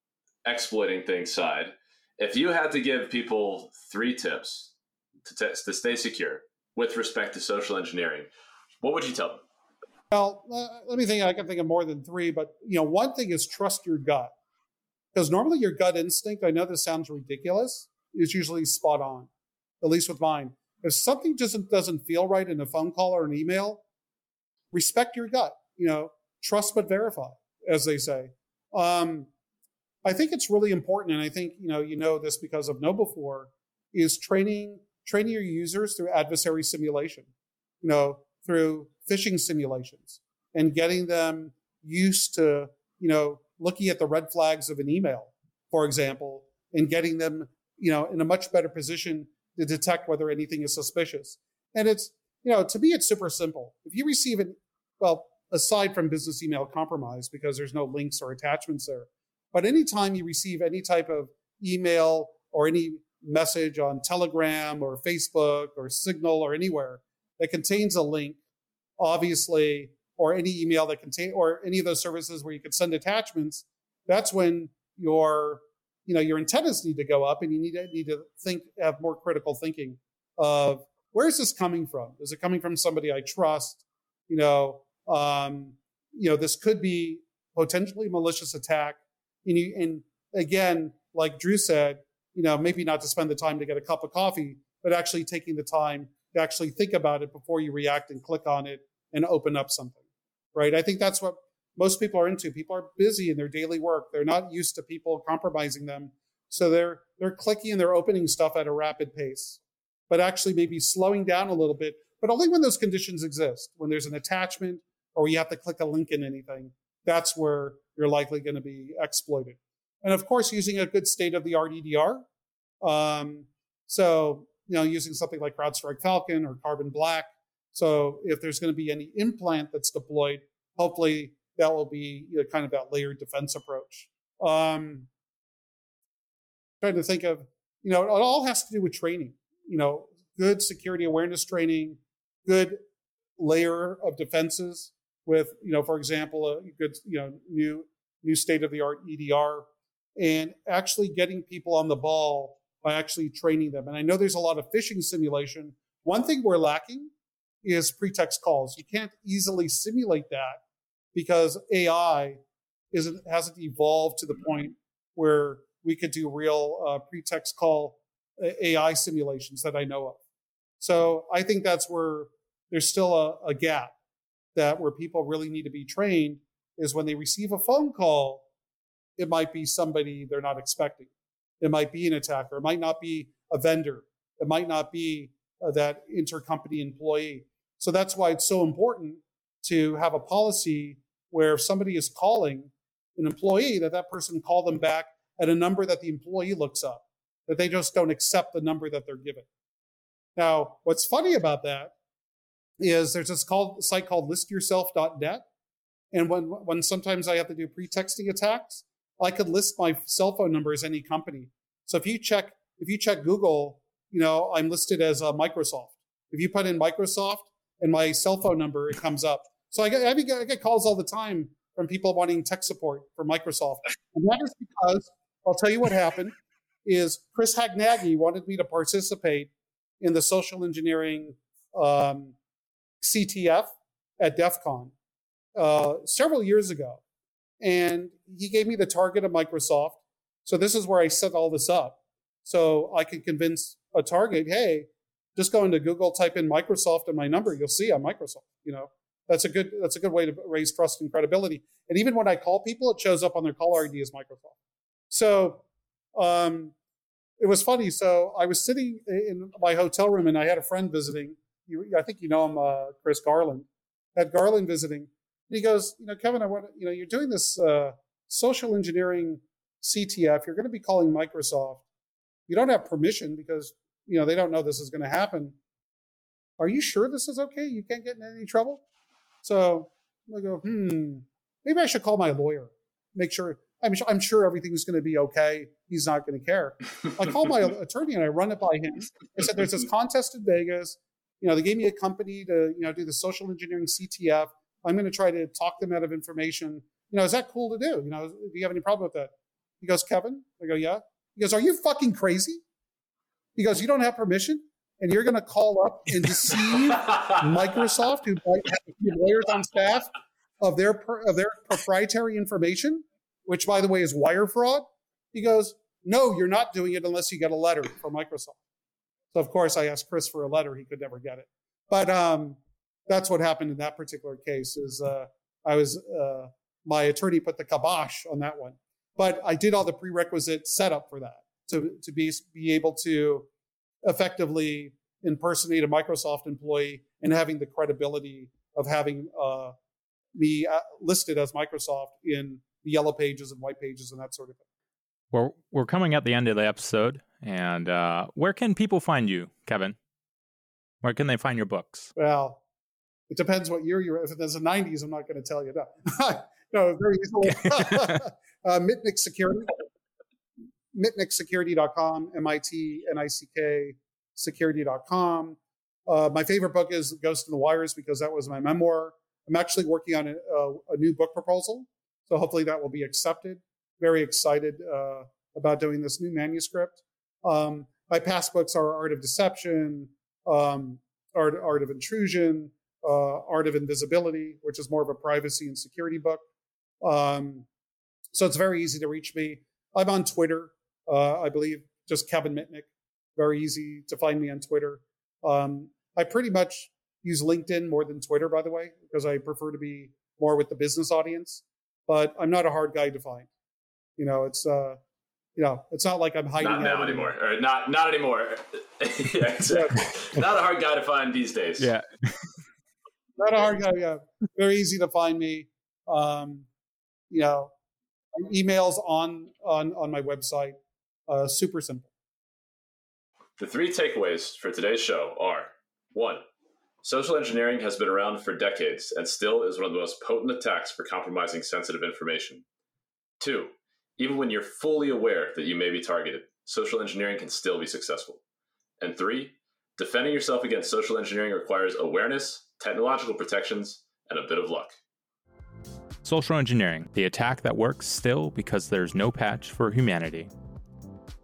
exploiting things side. If you had to give people three tips to t- to stay secure with respect to social engineering, what would you tell them? Well, uh, let me think. I can think of more than three, but you know, one thing is trust your gut, because normally your gut instinct. I know this sounds ridiculous. Is usually spot on, at least with mine. If something doesn't doesn't feel right in a phone call or an email, respect your gut. You know, trust but verify, as they say. Um, I think it's really important, and I think you know you know this because of KnowBe4. is training training your users through adversary simulation, you know, through phishing simulations and getting them used to, you know, looking at the red flags of an email, for example, and getting them, you know, in a much better position to detect whether anything is suspicious. And it's, you know, to me, it's super simple. If you receive an, well, aside from business email compromise, because there's no links or attachments there, but anytime you receive any type of email or any message on Telegram or Facebook or Signal or anywhere that contains a link, obviously, or any email that contain or any of those services where you can send attachments, that's when your you know your antennas need to go up and you need to need to think have more critical thinking of where is this coming from? Is it coming from somebody I trust? You know, um, you know, this could be potentially malicious attack. And, you, and again, like Drew said, you know, maybe not to spend the time to get a cup of coffee, but actually taking the time to actually think about it before you react and click on it and open up something, right? I think that's what most people are into. People are busy in their daily work. They're not used to people compromising them. So they're, they're clicking and they're opening stuff at a rapid pace, but actually maybe slowing down a little bit, but only when those conditions exist, when there's an attachment or you have to click a link in anything. That's where you're likely going to be exploited. And of course, using a good state of the art EDR. Um, so, you know, using something like CrowdStrike Falcon or Carbon Black. So if there's going to be any implant that's deployed, hopefully that will be you know, kind of that layered defense approach. Um, trying to think of, you know, it all has to do with training. You know, good security awareness training, good layer of defenses with, you know, for example, a good, you know, new new state of the art EDR and actually getting people on the ball by actually training them. And I know there's a lot of phishing simulation. One thing we're lacking is pretext calls. You can't easily simulate that because AI isn't hasn't evolved to the point where we could do real uh, pretext call uh, AI simulations that I know of. So I think that's where there's still a, a gap that where people really need to be trained is when they receive a phone call it might be somebody they're not expecting. It might be an attacker. It might not be a vendor. It might not be uh, that intercompany employee. So that's why it's so important to have a policy where if somebody is calling an employee, that that person call them back at a number that the employee looks up, that they just don't accept the number that they're given. Now, what's funny about that is there's this called, site called listyourself.net. And when, when sometimes I have to do pretexting attacks, I could list my cell phone number as any company. So if you check, if you check Google, you know, I'm listed as a Microsoft. If you put in Microsoft and my cell phone number, it comes up. So I get, I get calls all the time from people wanting tech support for Microsoft. And that is because I'll tell you what happened is Chris Hadnagy wanted me to participate in the social engineering um, CTF at DEF CON uh, several years ago. And he gave me the target of Microsoft. So this is where I set all this up. So I can convince a target, hey, just go into Google, type in Microsoft and my number, you'll see I'm Microsoft. You know, that's a good that's a good way to raise trust and credibility. And even when I call people, it shows up on their caller ID as Microsoft. So um, it was funny. So I was sitting in my hotel room and I had a friend visiting. You, I think you know him, uh, Chris Garland. Had Garland visiting, and he goes, you know, Kevin, I want you know, you're doing this uh, social engineering CTF. You're going to be calling Microsoft. You don't have permission because you know they don't know this is going to happen. Are you sure this is okay? You can't get in any trouble. So I go, hmm, maybe I should call my lawyer. Make sure I'm, I'm sure everything's going to be okay. He's not going to care. I call my attorney and I run it by him. I said, "There's this contest in Vegas. You know, they gave me a company to you know do the social engineering CTF. I'm going to try to talk them out of information. You know, is that cool to do? You know, do you have any problem with that? He goes, Kevin. I go, yeah. He goes, are you fucking crazy? He goes, you don't have permission, and you're going to call up and deceive Microsoft, who might have a few lawyers on staff, of their of their proprietary information, which by the way is wire fraud. He goes, no, you're not doing it unless you get a letter from Microsoft. So of course I asked Chris for a letter. He could never get it. But um, that's what happened in that particular case. Is uh, I was uh, my attorney put the kibosh on that one, but I did all the prerequisite setup for that to to be be able to effectively impersonate a Microsoft employee and having the credibility of having uh, me uh, listed as Microsoft in the yellow pages and white pages and that sort of thing. Well, we're coming at the end of the episode, and uh, where can people find you, Kevin? Where can they find your books? Well, it depends what year you're. If it's the '90s, I'm not going to tell you that. no, very easily. uh, Mitnick Security, mitnicksecurity.com, M-I-T-N-I-C-K security.com. Uh, my favorite book is Ghost in the Wires because that was my memoir. I'm actually working on a, a, a new book proposal, so hopefully that will be accepted. Very excited uh, about doing this new manuscript. Um, my past books are Art of Deception, um, Art, Art of Intrusion, uh, Art of Invisibility, which is more of a privacy and security book. Um, so it's very easy to reach me. I'm on Twitter, uh, I believe, just Kevin Mitnick. Very easy to find me on Twitter. Um, I pretty much use LinkedIn more than Twitter, by the way, because I prefer to be more with the business audience. But I'm not a hard guy to find. You know, it's uh, you know, it's not like I'm hiding. Not now anymore, or not not anymore. yeah, exactly. not a hard guy to find these days. Yeah, not a hard guy. Yeah, very easy to find me. Um, you know, emails on on on my website. Uh, super simple. The three takeaways for today's show are one, social engineering has been around for decades and still is one of the most potent attacks for compromising sensitive information. Two, even when you're fully aware that you may be targeted, social engineering can still be successful. And three, defending yourself against social engineering requires awareness, technological protections, and a bit of luck. Social engineering, the attack that works still because there's no patch for humanity.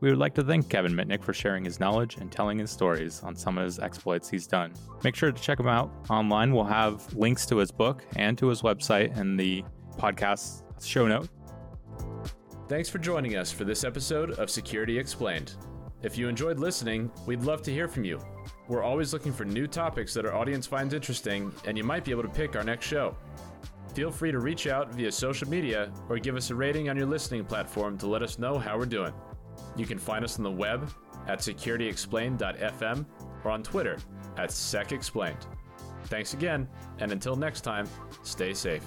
We would like to thank Kevin Mitnick for sharing his knowledge and telling his stories on some of his exploits he's done. Make sure to check him out online. We'll have links to his book and to his website in the podcast show note. Thanks for joining us for this episode of Security Explained. If you enjoyed listening, we'd love to hear from you. We're always looking for new topics that our audience finds interesting, and you might be able to pick our next show. Feel free to reach out via social media or give us a rating on your listening platform to let us know how we're doing. You can find us on the web at securityexplained.fm or on Twitter at SecExplained. Thanks again, and until next time, stay safe.